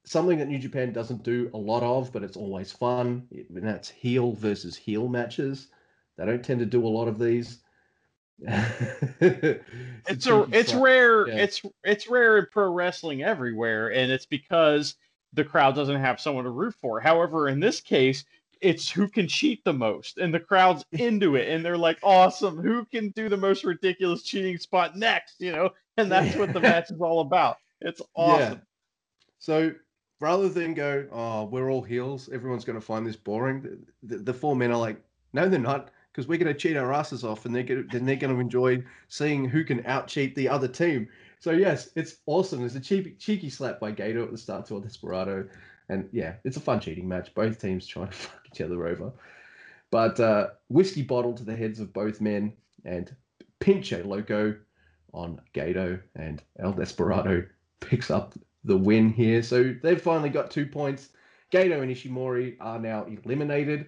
something that New Japan doesn't do a lot of, but it's always fun. And that's heel versus heel matches. They don't tend to do a lot of these. <laughs> it's, it's a it's rare yeah. it's it's rare in pro wrestling everywhere and it's because the crowd doesn't have someone to root for. However, in this case, it's who can cheat the most, and the crowd's <laughs> into it, and they're like, "Awesome! Who can do the most ridiculous cheating spot next?" You know, and that's what the match <laughs> is all about. It's awesome. Yeah. So rather than go, "Oh, we're all heels," everyone's going to find this boring. The, the, the four men are like, "No, they're not." Because we're going to cheat our asses off, and they're going to, then they're going to enjoy seeing who can out cheat the other team. So yes, it's awesome. There's a cheeky, slap by Gedo at the start to El Desperado, and yeah, it's a fun cheating match. Both teams trying to <laughs> fuck each other over, but uh, whiskey bottle to the heads of both men and pinche loco on Gedo, and El Desperado picks up the win here. So they've finally got two points. Gedo and Ishimori are now eliminated,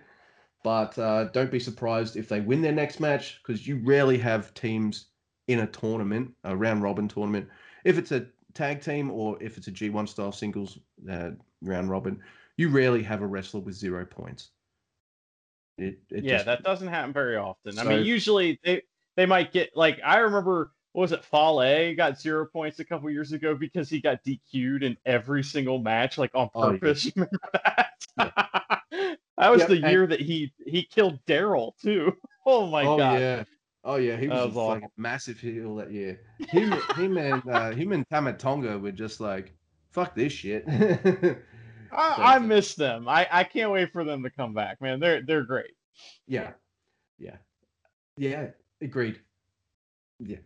but uh, don't be surprised if they win their next match because you rarely have teams in a tournament, a round robin tournament, if it's a tag team or if it's a G1 style singles uh, round robin, you rarely have a wrestler with zero points. It, it yeah, just, that doesn't happen very often. So, I mean, usually they they might get like I remember what was it Fale got zero points a couple years ago because he got DQ'd in every single match like on purpose. Oh, yeah. Remember that? <laughs> Yeah. <laughs> that was yep, the year and, that he he killed Daryl too. <laughs> Oh my oh, god. Yeah. Oh yeah, he was, was like a massive heel that year. Him, him and uh, him and Tama Tonga were just like, "Fuck this shit." <laughs> I, I miss them. I, I can't wait for them to come back, man. They're they're great. Yeah, yeah, yeah. Agreed. Yeah,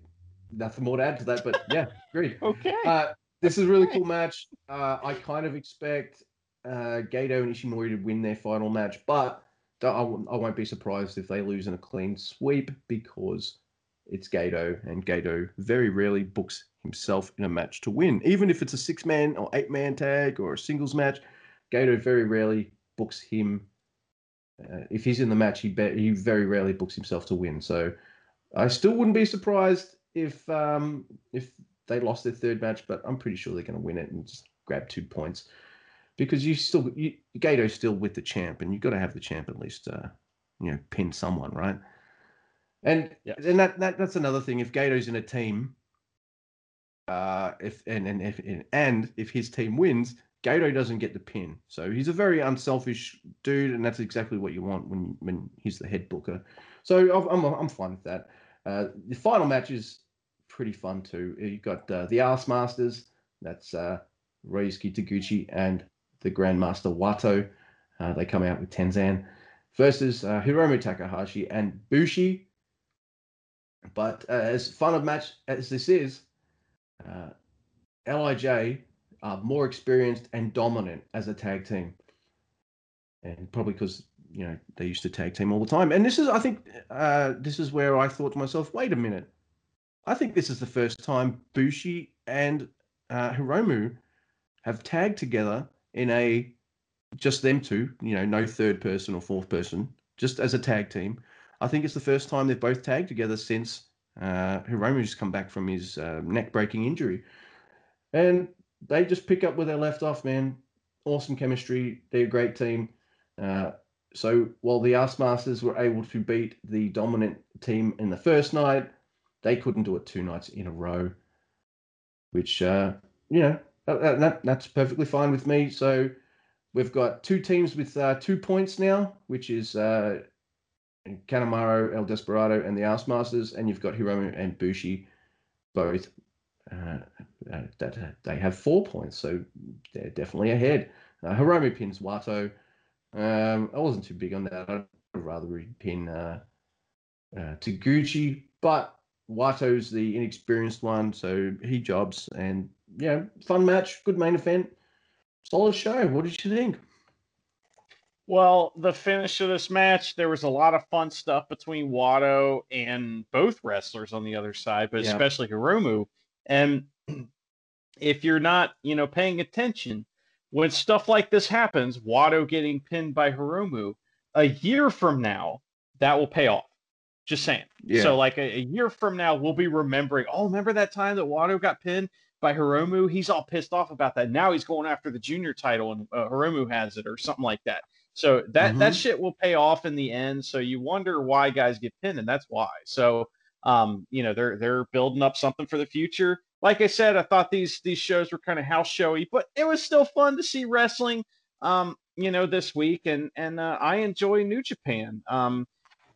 nothing more to add to that, but yeah, agreed. <laughs> okay. Uh, this is a really cool match. Uh, I kind of expect uh, Gedo and Ishimori to win their final match, but I won't be surprised if they lose in a clean sweep because it's Gedo, and Gedo very rarely books himself in a match to win. Even if it's a six man or eight man tag or a singles match, Gedo very rarely books him. Uh, if he's in the match, he bet he very rarely books himself to win. So I still wouldn't be surprised if um, if they lost their third match, but I'm pretty sure they're going to win it and just grab two points because you still you, Gedo's still with the champ, and you've got to have the champ at least, uh, you know, pin someone, right? And and that, that that's another thing. If Gedo's in a team, uh, if and and if and if his team wins, Gedo doesn't get the pin. So he's a very unselfish dude, and that's exactly what you want when when he's the head booker. So I'm I'm, I'm fine with that. Uh, the final match is pretty fun too. You've got uh, the Ass Masters. That's uh, Ryusuke Taguchi and the Grandmaster Wato. Uh, they come out with Tenzan versus uh, Hiromu Takahashi and Bushi. But uh, as fun a match as this is, uh, Lij are more experienced and dominant as a tag team, and probably because you know they used to tag team all the time. And this is, I think, uh, this is where I thought to myself, wait a minute, I think this is the first time Bushi and uh, Hiromu have tagged together in a just them two, you know, no third person or fourth person, just as a tag team. I think it's the first time they've both tagged together since uh, Hiromu's come back from his uh, neck breaking injury. And they just pick up where they left off, man. Awesome chemistry. They're a great team. Uh, so while the Ass Masters were able to beat the dominant team in the first night, they couldn't do it two nights in a row, which, uh, you know, that, that, that's perfectly fine with me. So we've got two teams with uh, two points now, which is uh, El Desperado, and the Ass Masters, and you've got Hiromu and Bushi, both uh, uh, that uh, they have four points, so they're definitely ahead. Uh, Hiromu pins Wato. Um, I wasn't too big on that. I'd rather pin uh, uh, Taguchi, but Wato's the inexperienced one, so he jobs. And yeah, fun match, good main event, solid show. What did you think? Well, the finish of this match, there was a lot of fun stuff between Wato and both wrestlers on the other side, but Yeah. especially Hiromu. And <clears throat> if you're not, you know, paying attention, when stuff like this happens, Wato getting pinned by Hiromu, a year from now, that will pay off. Just saying. Yeah. So, like a, a year from now, we'll be remembering. Oh, remember that time that Wato got pinned by Hiromu? He's all pissed off about that. Now he's going after the junior title, and uh, Hiromu has it, or something like that. So that that Mhm. shit will pay off in the end. So you wonder why guys get pinned, and that's why. So, um, you know, they're they're building up something for the future. Like I said, I thought these these shows were kind of house showy, but it was still fun to see wrestling. Um, you know, this week, and and uh, I enjoy New Japan. Um,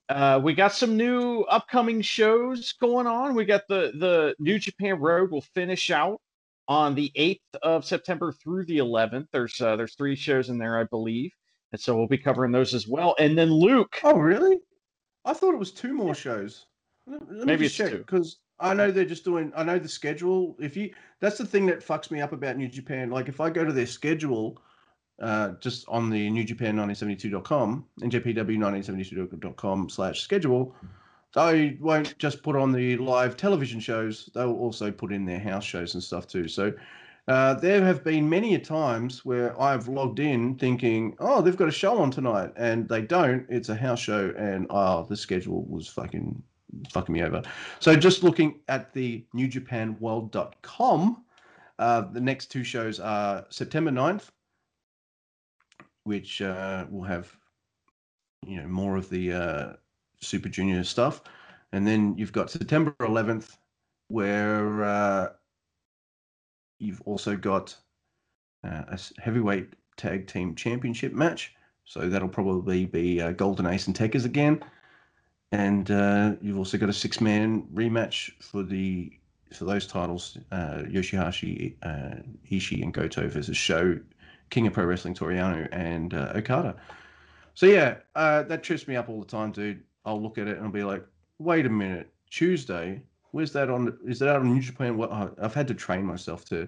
uh, we got some new upcoming shows going on. We got the the New Japan Road will finish out on the 8th of September through the 11th. There's uh, there's three shows in there, I believe, and so we'll be covering those as well. And then Luke, Oh, really? I thought it was two more shows. Let, me Maybe just it's check two. because I know they're just doing. I know the schedule. If you, that's the thing that fucks me up about New Japan. Like if I go to their schedule, uh, just on the NewJapan1972.com, NJPW1972.com slash schedule, they won't just put on the live television shows. They'll also put in their house shows and stuff too. So. Uh, there have been many a times where I've logged in thinking, "Oh, they've got a show on tonight," and they don't. It's a house show, and oh, the schedule was fucking fucking me over. So just looking at the NewJapanWorld.com, uh, the next two shows are September 9th, which uh, will have you know more of the uh, Super Junior stuff, and then you've got September 11th, where uh, you've also got uh, a heavyweight tag team championship match. So that'll probably be uh, Golden Ace and Tekkers again, and uh, you've also got a six-man rematch for the for those titles: Yoshihashi, Ishii, and Goto versus SHO, King of Pro Wrestling Toru Yano, and uh, Okada. So yeah, uh, that trips me up all the time, dude. I'll look at it and I'll be like, wait a minute, Tuesday. Where's that on? Is that out on New Japan? What I- I've had to train myself to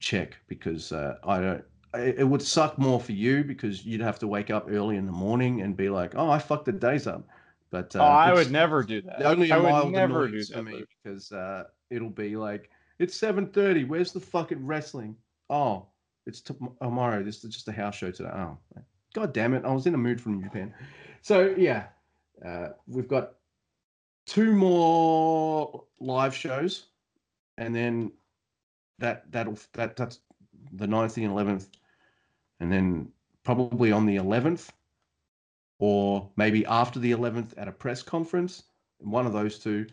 check because uh, I don't. It would suck more for you because you'd have to wake up early in the morning and be like, "Oh, I fucked the days up." But uh, oh, I would never do that. only I a would mild never do that. me because uh, it'll be like, "It's seven thirty. Where's the fucking wrestling?" Oh, it's tomorrow. This is just a house show today. Oh, god damn it! I was in a mood from Japan. So yeah, uh, we've got two more live shows and then that that'll that that's the 9th and 11th, and then probably on the 11th, or maybe after the 11th at a press conference, one of those two,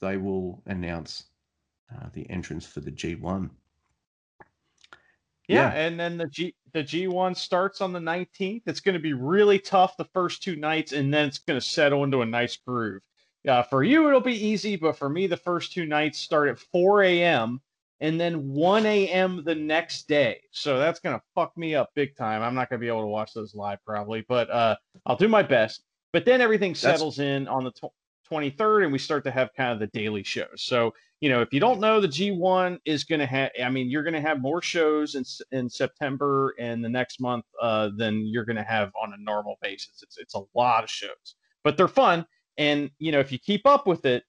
they will announce uh, the entrance for the G1. Yeah, yeah, and then the G the G1 starts on the 19th. It's going to be really tough the first two nights, and then it's going to settle into a nice groove. Yeah, for you it'll be easy, but for me the first two nights start at 4 a.m. and then 1 a.m. the next day. So that's going to fuck me up big time. I'm not going to be able to watch those live probably, but uh, I'll do my best. But then everything settles that's... in on the 23rd, and we start to have kind of the daily shows. So you know, if you don't know, the G1 is going to have, I mean, you're going to have more shows in, in September and the next month uh, than you're going to have on a normal basis. It's, it's a lot of shows, but they're fun. And, you know, if you keep up with it,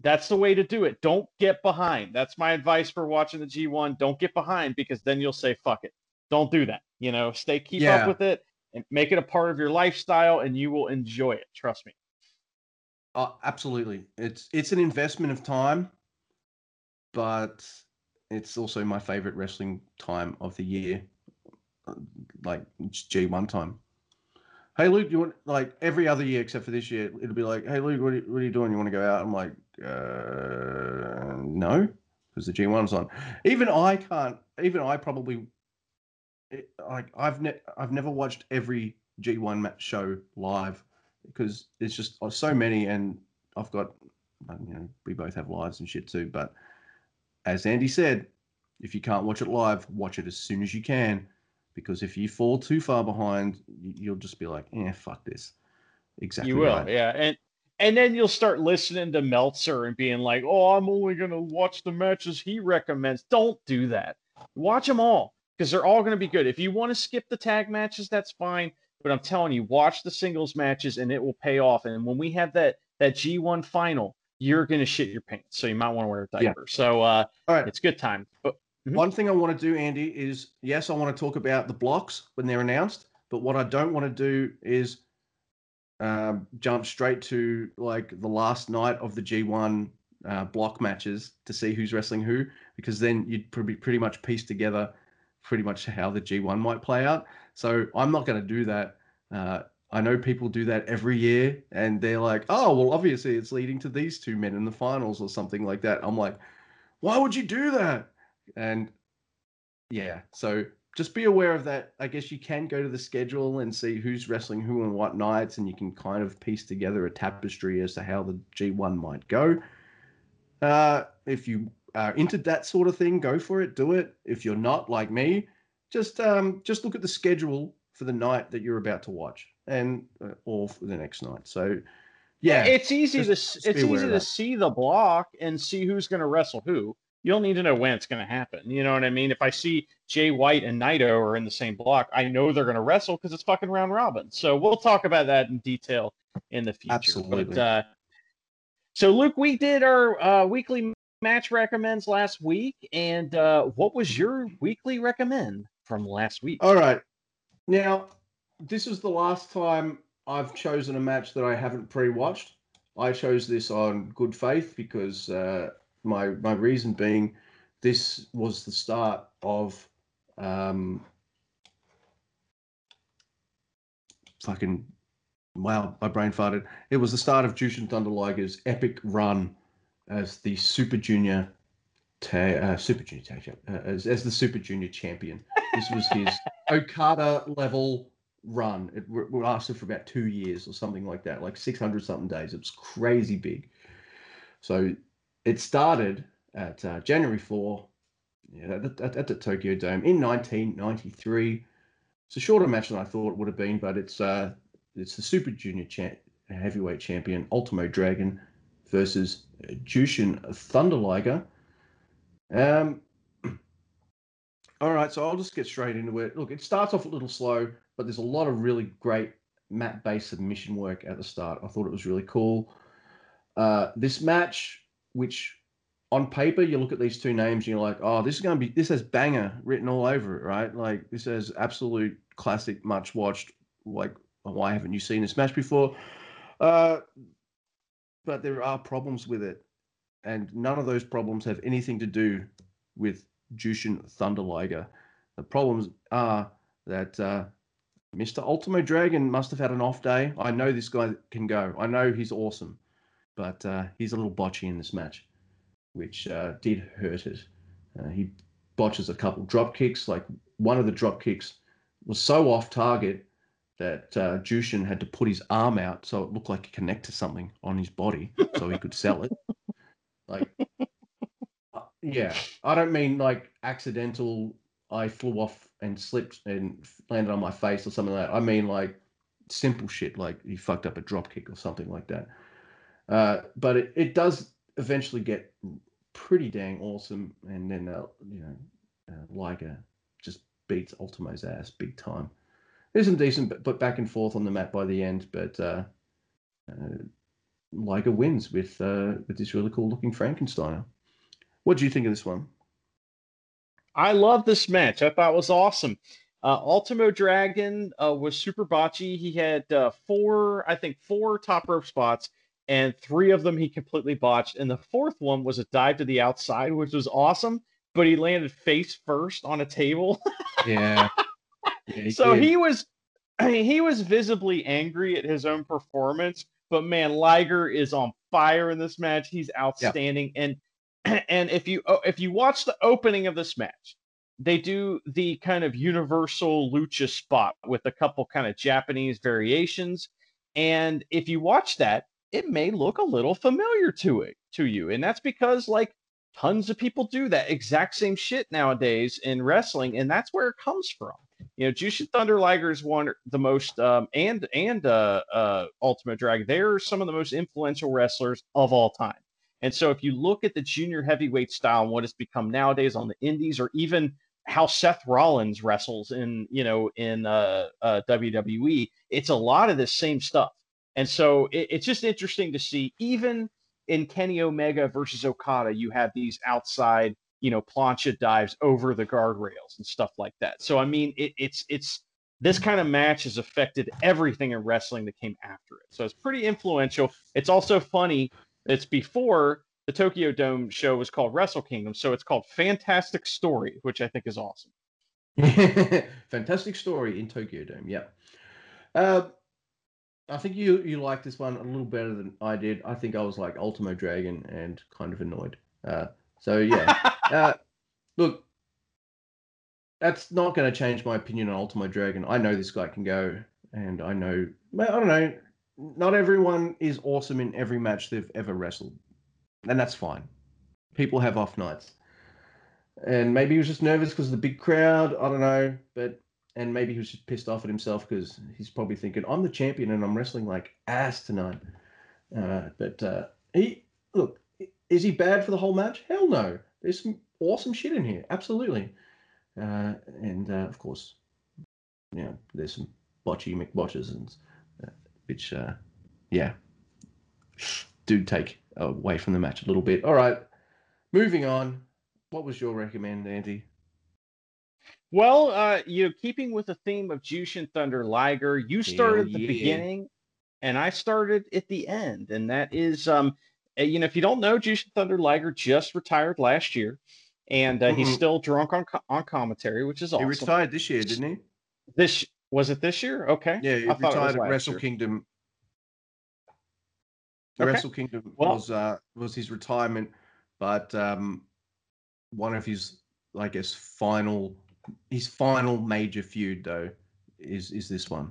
that's the way to do it. Don't get behind. That's my advice for watching the G1. Don't get behind because then you'll say, fuck it. Don't do that. You know, stay, keep yeah. up with it and make it a part of your lifestyle and you will enjoy it. Trust me. Uh, absolutely. It's, it's an investment of time but it's also my favorite wrestling time of the year, uh, like G1 time. Hey Luke, you want like every other year except for this year, it'll be like, hey Luke, what are you, what are you doing? You want to go out? I'm like, uh, no, because the G1's on. Even I can't. Even I probably eh, like I've ne- I've never watched every G1 match show live because it's just uh, so many, and I've got you know we both have lives and shit too, but as Andy said, if you can't watch it live, watch it as soon as you can, because if you fall too far behind, you'll just be like, "Eh, fuck this." Exactly. You will, right. yeah, and and then you'll start listening to Meltzer and being like, "Oh, I'm only gonna watch the matches he recommends." Don't do that. Watch them all because they're all gonna be good. If you want to skip the tag matches, that's fine. But I'm telling you, watch the singles matches and it will pay off. And when we have that that G1 final, you're going to shit your pants. So you might want to wear a diaper. Yeah. So uh, All right. it's good time. But, mm-hmm. One thing I want to do, Andy, is yes, I want to talk about the blocks when they're announced. But what I don't want to do is um, jump straight to like the last night of the G1 uh, block matches to see who's wrestling who, because then you'd probably pretty much piece together pretty much how the G1 might play out. So I'm not going to do that. Uh, I know people do that every year and they're like, oh, well, obviously it's leading to these two men in the finals or something like that. I'm like, why would you do that? And yeah, so just be aware of that. I guess you can go to the schedule and see who's wrestling who and what nights, and you can kind of piece together a tapestry as to how the G1 might go. Uh, if you are into that sort of thing, go for it, do it. If you're not like me, just um, just look at the schedule for the night that you're about to watch and uh, or for the next night. So yeah, it's easy just, to it's easy to see the block and see who's going to wrestle who. You don't need to know when it's going to happen. You know what I mean? If I see Jay White and Naito are in the same block, I know they're going to wrestle because it's fucking round robin. So we'll talk about that in detail in the future. Absolutely. But, uh, so Luke, we did our uh, weekly match recommends last week, and uh, what was your weekly recommend from last week? All right. Now, this is the last time I've chosen a match that I haven't pre-watched. I chose this on good faith because uh, my my reason being this was the start of um, fucking wow, my brain farted. It was the start of Jushin Thunder Liger's epic run as the Super Junior ta- uh, Super Junior tag uh, as, as the Super Junior champion. This was his <laughs> Okada level run. It lasted for about two years or something like that, like 600 something days. It was crazy big. So it started at uh, January 4 yeah, at, at, at, the Tokyo Dome in 1993. It's a shorter match than I thought it would have been, but it's uh, it's the Super Junior heavyweight champion Ultimo Dragon versus Jushin Thunder Liger. Um, <clears throat> all right, so I'll just get straight into it. Look, it starts off a little slow but there's a lot of really great map-based submission work at the start. I thought it was really cool. Uh, this match, which on paper you look at these two names and you're like, oh, this is going to be this has banger written all over it, right? Like this has absolute classic, much watched. Like, why haven't you seen this match before? Uh, but there are problems with it. and none of those problems have anything to do with Jushin Thunder Liger. The problems are that uh, Mr. Ultimo Dragon must have had an off day. I know this guy can go. I know he's awesome, but uh, he's a little botchy in this match, which uh, did hurt it. Uh, he botches a couple drop kicks. Like one of the drop kicks was so off target that uh, Jushin had to put his arm out so it looked like it connected to something on his body so he could sell it. <laughs> Like, uh, yeah, I don't mean like accidental. I flew off and slipped and landed on my face or something like that. I mean like simple shit, like he fucked up a drop kick or something like that. Uh, but it, it does eventually get pretty dang awesome, and then uh, you know, uh, Liger just beats Ultimo's ass big time. There's some decent, but back and forth on the mat by the end, but uh, uh, Liger wins with uh, with this really cool looking Frankensteiner. What do you think of this one? I love this match. I thought it was awesome. Uh, Ultimo Dragon uh, was super botchy. He had uh, four, I think, four top rope spots, and three of them he completely botched. And the fourth one was a dive to the outside, which was awesome, but he landed face first on a table. <laughs> yeah. yeah he <laughs> so did. he was, I mean, he was visibly angry at his own performance. But man, Liger is on fire in this match. He's outstanding, and <clears throat> and if you oh, if you watch the opening of this match, they do the kind of universal lucha spot with a couple kind of Japanese variations. And if you watch that, it may look a little familiar to it to you. And that's because like tons of people do that exact same shit nowadays in wrestling, and that's where it comes from. You know, Jushin Thunder Liger is one of the most um, and and uh, uh, Ultimo Dragon. They're some of the most influential wrestlers of all time. And so if you look at the junior heavyweight style and what it's become nowadays on the indies or even how Seth Rollins wrestles in, you know, in uh, uh, WWE, it's a lot of the same stuff. And so it, it's just interesting to see even in Kenny Omega versus Okada, you have these outside, you know, plancha dives over the guardrails and stuff like that. So I mean, it, it's it's this kind of match has affected everything in wrestling that came after it. So it's pretty influential. It's also funny it's before the Tokyo Dome show was called Wrestle Kingdom, so it's called Fantastic Story, which I think is awesome. <laughs> Fantastic Story in Tokyo Dome. Yeah. Uh, I think you you like this one a little better than I did. I think I was like Ultimo Dragon and kind of annoyed. Uh, so yeah. <laughs> uh, look, that's not going to change my opinion on Ultimo Dragon. I know this guy can go, and I know I don't know not everyone is awesome in every match they've ever wrestled, and that's fine. People have off nights, and maybe he was just nervous because of the big crowd. I don't know, but and maybe he was just pissed off at himself because he's probably thinking, "I'm the champion and I'm wrestling like ass tonight." Uh, but uh, he look, is he bad for the whole match? Hell no. There's some awesome shit in here, absolutely, uh, and uh, of course, yeah, there's some botchy McBotches and which, uh, yeah, do take away from the match a little bit. All right, moving on. What was your recommend, Andy? Well, uh, you know, keeping with the theme of Jushin Thunder Liger, you started at the beginning, and I started at the end, and that is, um, eh, you know, if you don't know, Jushin Thunder Liger just retired last year, and uh, mm-hmm. he's still drunk on on commentary, which is awesome. He retired this year, didn't he? This was it this year? Okay. Yeah, he retired at Wrestle year. Kingdom. Okay. Wrestle Kingdom well, was uh, was his retirement, but um, one of his, I guess, final his final major feud though is is this one.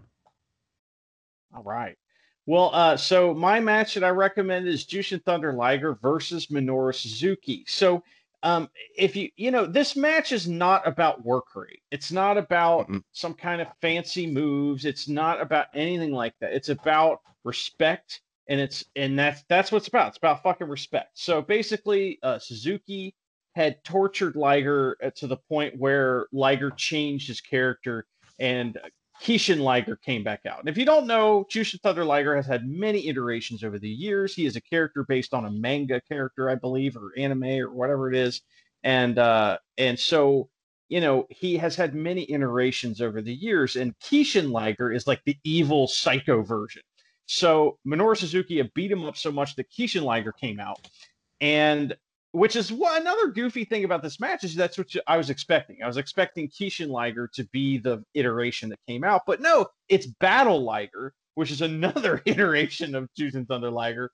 All right. Well, uh, so my match that I recommend is Jushin Thunder Liger versus Minoru Suzuki. So um, if you you know this match is not about work rate. It's not about mm some kind of fancy moves. It's not about anything like that. It's about respect and it's and that's that's what it's about. It's about fucking respect. So basically uh, suzuki had tortured liger uh, to the point where liger changed his character and Kishin Liger came back out. And if you don't know, Jushin Thunder Liger has had many iterations over the years. He is a character based on a manga character, I believe, or anime or whatever it is. And uh, and so you know he has had many iterations over the years. And Kishin Liger is like the evil psycho version. So Minoru Suzuki beat him up so much that Kishin Liger came out. And which is what another goofy thing about this match is that's what I was expecting. I was expecting Kishin Liger to be the iteration that came out, but no, it's Battle Liger, which is <laughs> another iteration of Jushin Thunder Liger.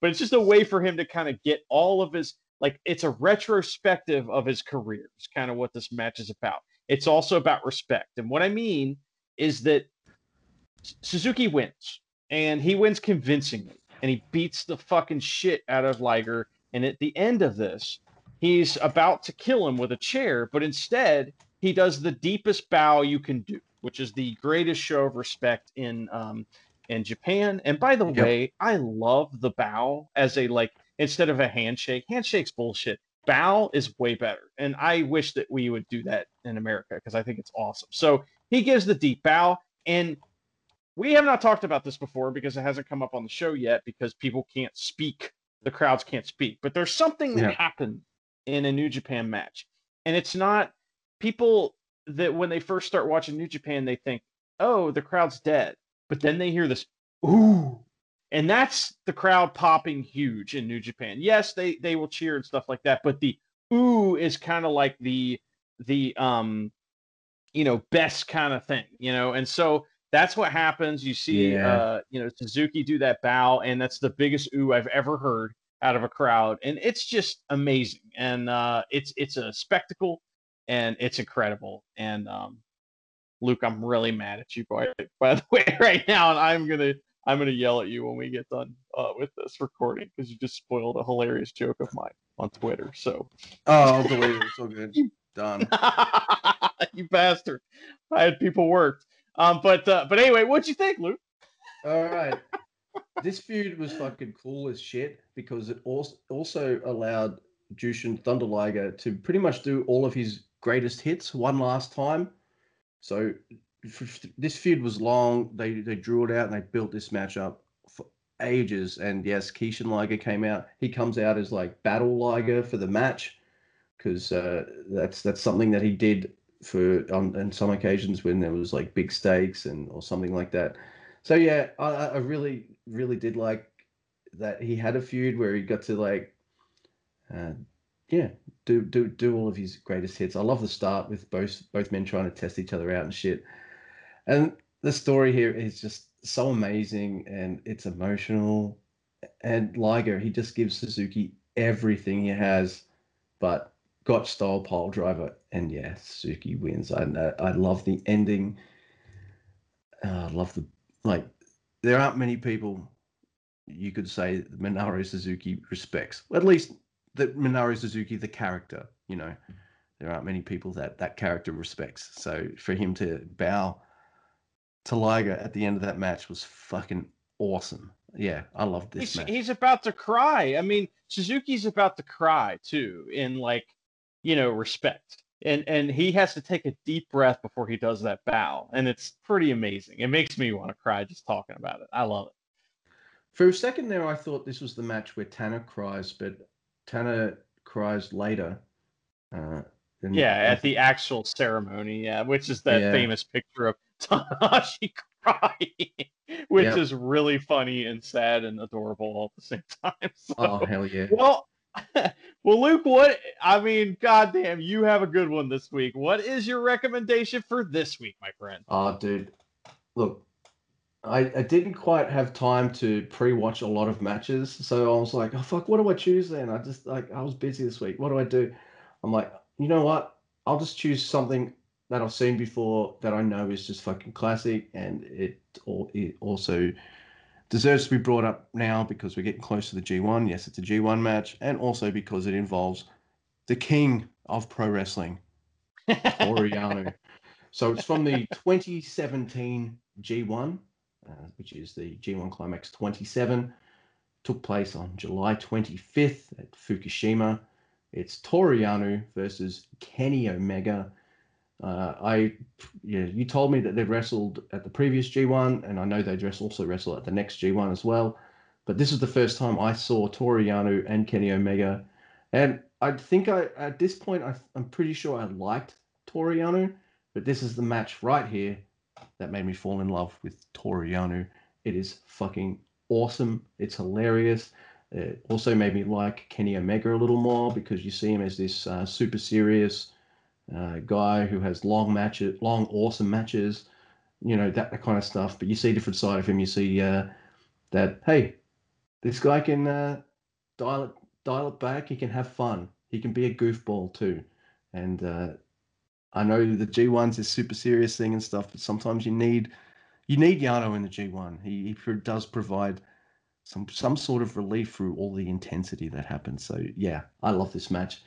But it's just a way for him to kind of get all of his like it's a retrospective of his career. It's kind of what this match is about. It's also about respect. And what I mean is that Suzuki wins and he wins convincingly and he beats the fucking shit out of Liger and at the end of this, he's about to kill him with a chair, but instead he does the deepest bow you can do, which is the greatest show of respect in um, in Japan. And by the yep. way, I love the bow as a like instead of a handshake. Handshake's bullshit. Bow is way better, and I wish that we would do that in America because I think it's awesome. So he gives the deep bow, and we have not talked about this before because it hasn't come up on the show yet because people can't speak the crowds can't speak. But there's something that yeah. happened in a New Japan match. And it's not people that when they first start watching New Japan, they think, oh, the crowd's dead. But then they hear this, ooh. And that's the crowd popping huge in New Japan. Yes, they they will cheer and stuff like that, but the ooh is kind of like the the um you know best kind of thing, you know. And so that's what happens. You see, yeah. uh, you know, Suzuki do that bow, and that's the biggest ooh I've ever heard out of a crowd, and it's just amazing. And uh, it's it's a spectacle, and it's incredible. And um, Luke, I'm really mad at you, by, by the <laughs> way, right now, and I'm gonna I'm gonna yell at you when we get done uh, with this recording because you just spoiled a hilarious joke of mine on Twitter. So, oh, I'll delete it. So good. <laughs> Done. you bastard! I had people worked. Um, but uh, but anyway, what'd you think, Luke? All right. this feud was fucking cool as shit because it also also allowed Jushin Thunder Liger to pretty much do all of his greatest hits one last time. So this feud was long. They they drew it out and they built this match up for ages. And yes, Kishin Liger came out. He comes out as like Battle Liger for the match because uh, that's that's something that he did for on, on some occasions when there was like big stakes and or something like that. So yeah, I, I really really did like that he had a feud where he got to like, uh, yeah, do do do all of his greatest hits. I love the start with both both men trying to test each other out and shit, and the story here is just so amazing and it's emotional. And Liger, he just gives Suzuki everything he has, but Gotch style pile driver, and yeah, Suzuki wins. I I love the ending. Uh, I love the like. There aren't many people you could say Minoru Suzuki respects. At least that Minoru Suzuki, the character. You know, there aren't many people that that character respects. So for him to bow to Liger at the end of that match was fucking awesome. Yeah, I love this he's, match. He's about to cry. I mean, Suzuki's about to cry too, in like you know, respect. And and he has to take a deep breath before he does that bow. And it's pretty amazing. It makes me want to cry just talking about it. I love it. For a second there, I thought this was the match where Tanner cries, but Tanner cries later. Uh, yeah, at the actual ceremony, yeah, which is that yeah. famous picture of <laughs> Tanahashi crying, which yep. is really funny and sad and adorable all at the same time. <laughs> So, oh hell yeah! Well, <laughs> well, Luke, what I mean, goddamn, you have a good one this week. What is your recommendation for this week, my friend? Oh, dude, look, I, I didn't quite have time to pre-watch a lot of matches, so I was like, oh fuck, what do I choose then? I just like I was busy this week. What do I do? I'm like, you know what? I'll just choose something that I've seen before that I know is just fucking classic, and it, it also deserves to be brought up now because we're getting close to the G1. Yes, it's a G1 match, and also because it involves the king of pro wrestling, Toru Yano. <laughs> So it's from the 2017 G1, uh, which is the G1 Climax 27. Took place on July 25th at Fukushima. It's Toru Yano versus Kenny Omega uh, I, yeah, you told me that they'd wrestled at the previous G1, and I know they'd also wrestle at the next G1 as well. But this is the first time I saw Toru Yano and Kenny Omega, and I think I at this point I, am pretty sure I liked Toru Yano, but this is the match right here that made me fall in love with Toru Yano. It is fucking awesome. It's hilarious. it also made me like Kenny Omega a little more because you see him as this uh, super serious guy who has long matches, long awesome matches, you know that, that kind of stuff. But you see a different side of him. You see uh, that hey, this guy can uh, dial it dial it back. He can have fun. He can be a goofball too. And uh, I know the G1's is super serious thing and stuff, but sometimes you need you need Yano in the G1. He, he does provide some some sort of relief through all the intensity that happens. So yeah, I love this match.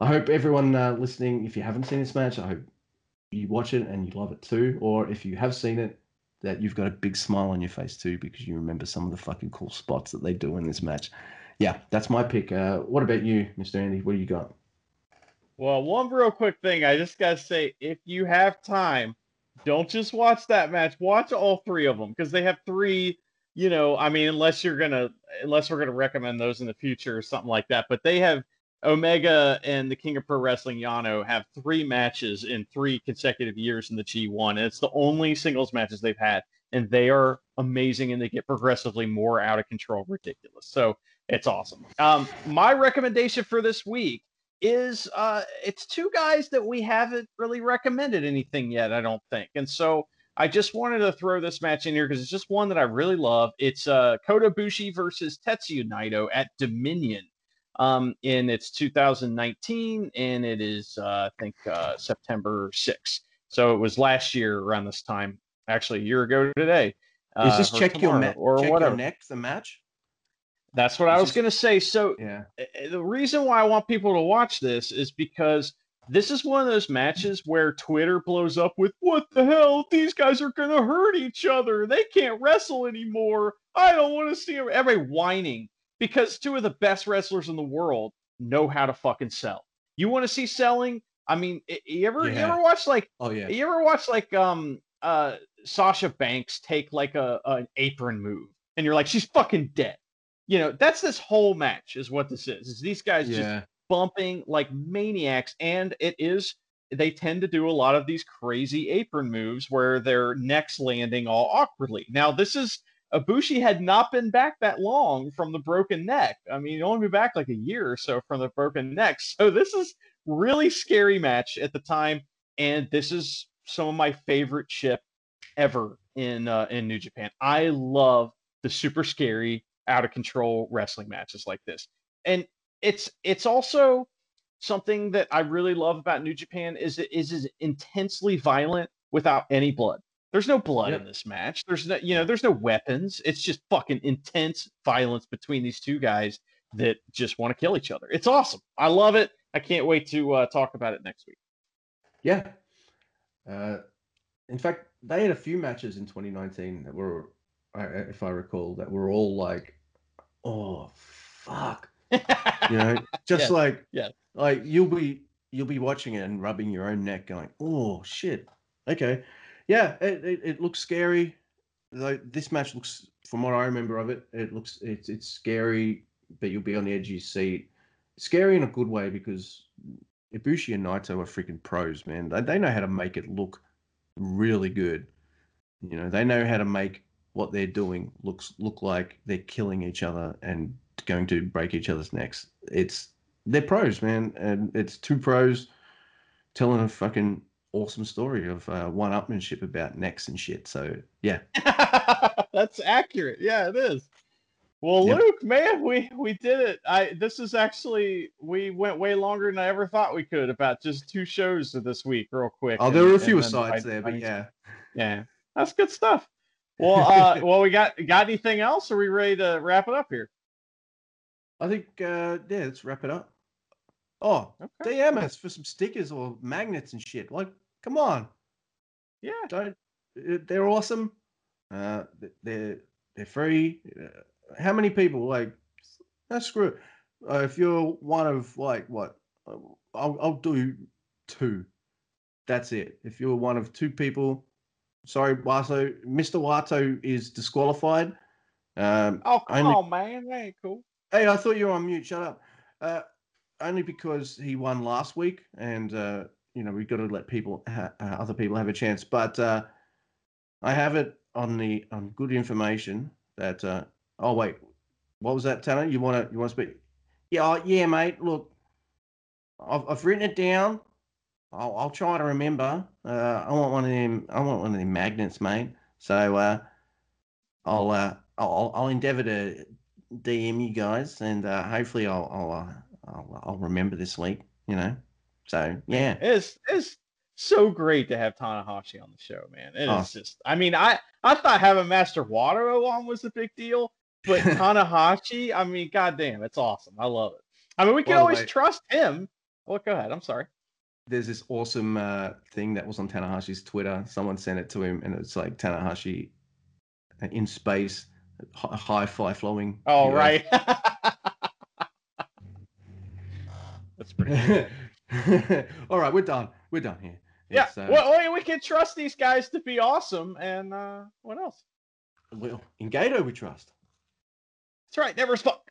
I hope everyone uh, listening, if you haven't seen this match, I hope you watch it and you love it too. Or if you have seen it, that you've got a big smile on your face too because you remember some of the fucking cool spots that they do in this match. Yeah, that's my pick. Uh, what about you, Mr. Andy? What do you got? Well, one real quick thing. I just got to say, if you have time, don't just watch that match. Watch all three of them because they have three. You know, I mean, unless you're gonna, unless we're gonna recommend those in the future or something like that. But they have Omega and the King of Pro Wrestling Yano have three matches in three consecutive years in the G1, and it's the only singles matches they've had, and they are amazing, and they get progressively more out of control, ridiculous. So it's awesome. Um, my recommendation for this week is uh, it's two guys that we haven't really recommended anything yet, I don't think. And so I just wanted to throw this match in here because it's just one that I really love. It's uh, Kota Ibushi versus Tetsu Naito at Dominion um, in its 2019, and it is, uh, I think, uh, September 6th. So it was last year around this time, actually a year ago today. Is this uh, check your, ma- or check whatever. your neck, the match? That's what I was going to say. So yeah. Eh, eh, the reason why I want people to watch this is because this is one of those matches where Twitter blows up with "What the hell? These guys are going to hurt each other. They can't wrestle anymore. I don't want to see them." Everybody whining because two of the best wrestlers in the world know how to fucking sell. You want to see selling? I mean, you ever yeah. you ever watch like oh yeah you ever watch like um uh Sasha Banks take like a an apron move and you're like she's fucking dead you know, that's this whole match is what this is. Is these guys yeah. just bumping like maniacs, and it is they tend to do a lot of these crazy apron moves where their necks landing all awkwardly. Now, this is Ibushi had not been back that long from the broken neck. I mean, he'd only been back like a year or so from the broken neck. <laughs> So this is really scary match at the time, and this is some of my favorite ship ever in uh, in New Japan. I love the super scary out of control wrestling matches like this. And it's it's also something that I really love about New Japan is it is intensely violent without any blood. There's no blood yep. in this match. There's no you know there's no weapons. It's just fucking intense violence between these two guys that just want to kill each other. It's awesome. I love it. I can't wait to uh, talk about it next week. Yeah. Uh, in fact, they had a few matches in 2019 that were, if I recall, that were all like oh fuck you know <laughs> just yeah. like yeah like you'll be you'll be watching it and rubbing your own neck going oh shit okay yeah it, it, it looks scary. Like this match looks from what i remember of it it looks it's it's scary but you'll be on the edge of your seat. Scary in a good way because ibushi and naito are freaking pros man. They, they know how to make it look really good. You know they know how to make what they're doing looks look like they're killing each other and going to break each other's necks. It's they're pros, man, and it's two pros telling a fucking awesome story of uh, one-upmanship about necks and shit. So yeah, <laughs> that's accurate. Yeah, it is. Well, yep. Luke, man, we we did it. I this is actually we went way longer than I ever thought we could about just two shows of this week, real quick. Oh, there were a few asides there, but yeah, yeah, that's good stuff. Well, uh, <laughs> well, we got got anything else? Are we ready to wrap it up here? I think uh, yeah, let's wrap it up. Oh, okay. DM us for some stickers or magnets and shit. Like, come on. Yeah, don't. Uh, they're awesome. Uh, they're they're free. Uh, how many people like? That's screw it. Uh, if you're one of like what, uh, I'll I'll do two. That's it. If you're one of two people Sorry, Wato. Mr. Wato is disqualified. Um, oh, come only... on, man. That ain't cool. Hey, I thought you were on mute. Shut up. Uh, only because he won last week, and uh, you know we've got to let people, ha- uh, other people, have a chance. But uh, I have it on the on good information that. Uh, oh wait, What was that, Tanner? You want to you want to speak? Yeah, oh, yeah, mate. Look, I've I've written it down. I'll I'll try to remember. Uh, I want one of them. I want one of them magnets, mate. So uh, I'll uh, I'll I'll endeavour to DM you guys, and uh, hopefully I'll I'll, uh, I'll I'll remember this week. You know. So yeah, it's it's so great to have Tanahashi on the show, man. It Oh. is just. I mean, I I thought having Master Wataru on was a big deal, but <laughs> Tanahashi, I mean, goddamn, it's awesome. I love it. I mean, we can the always way- trust him. Well, go ahead. I'm sorry. there's this awesome uh, thing that was on Tanahashi's Twitter. Someone sent it to him, and it's like Tanahashi in space, hi- High Fly Flowing. Oh, you know. right. <laughs> That's pretty. <laughs> <laughs> All right, we're done. We're done here. Yeah, uh, well, we- can trust these guys to be awesome. And uh, what else? well, in Gedo we trust. That's right, never fuck.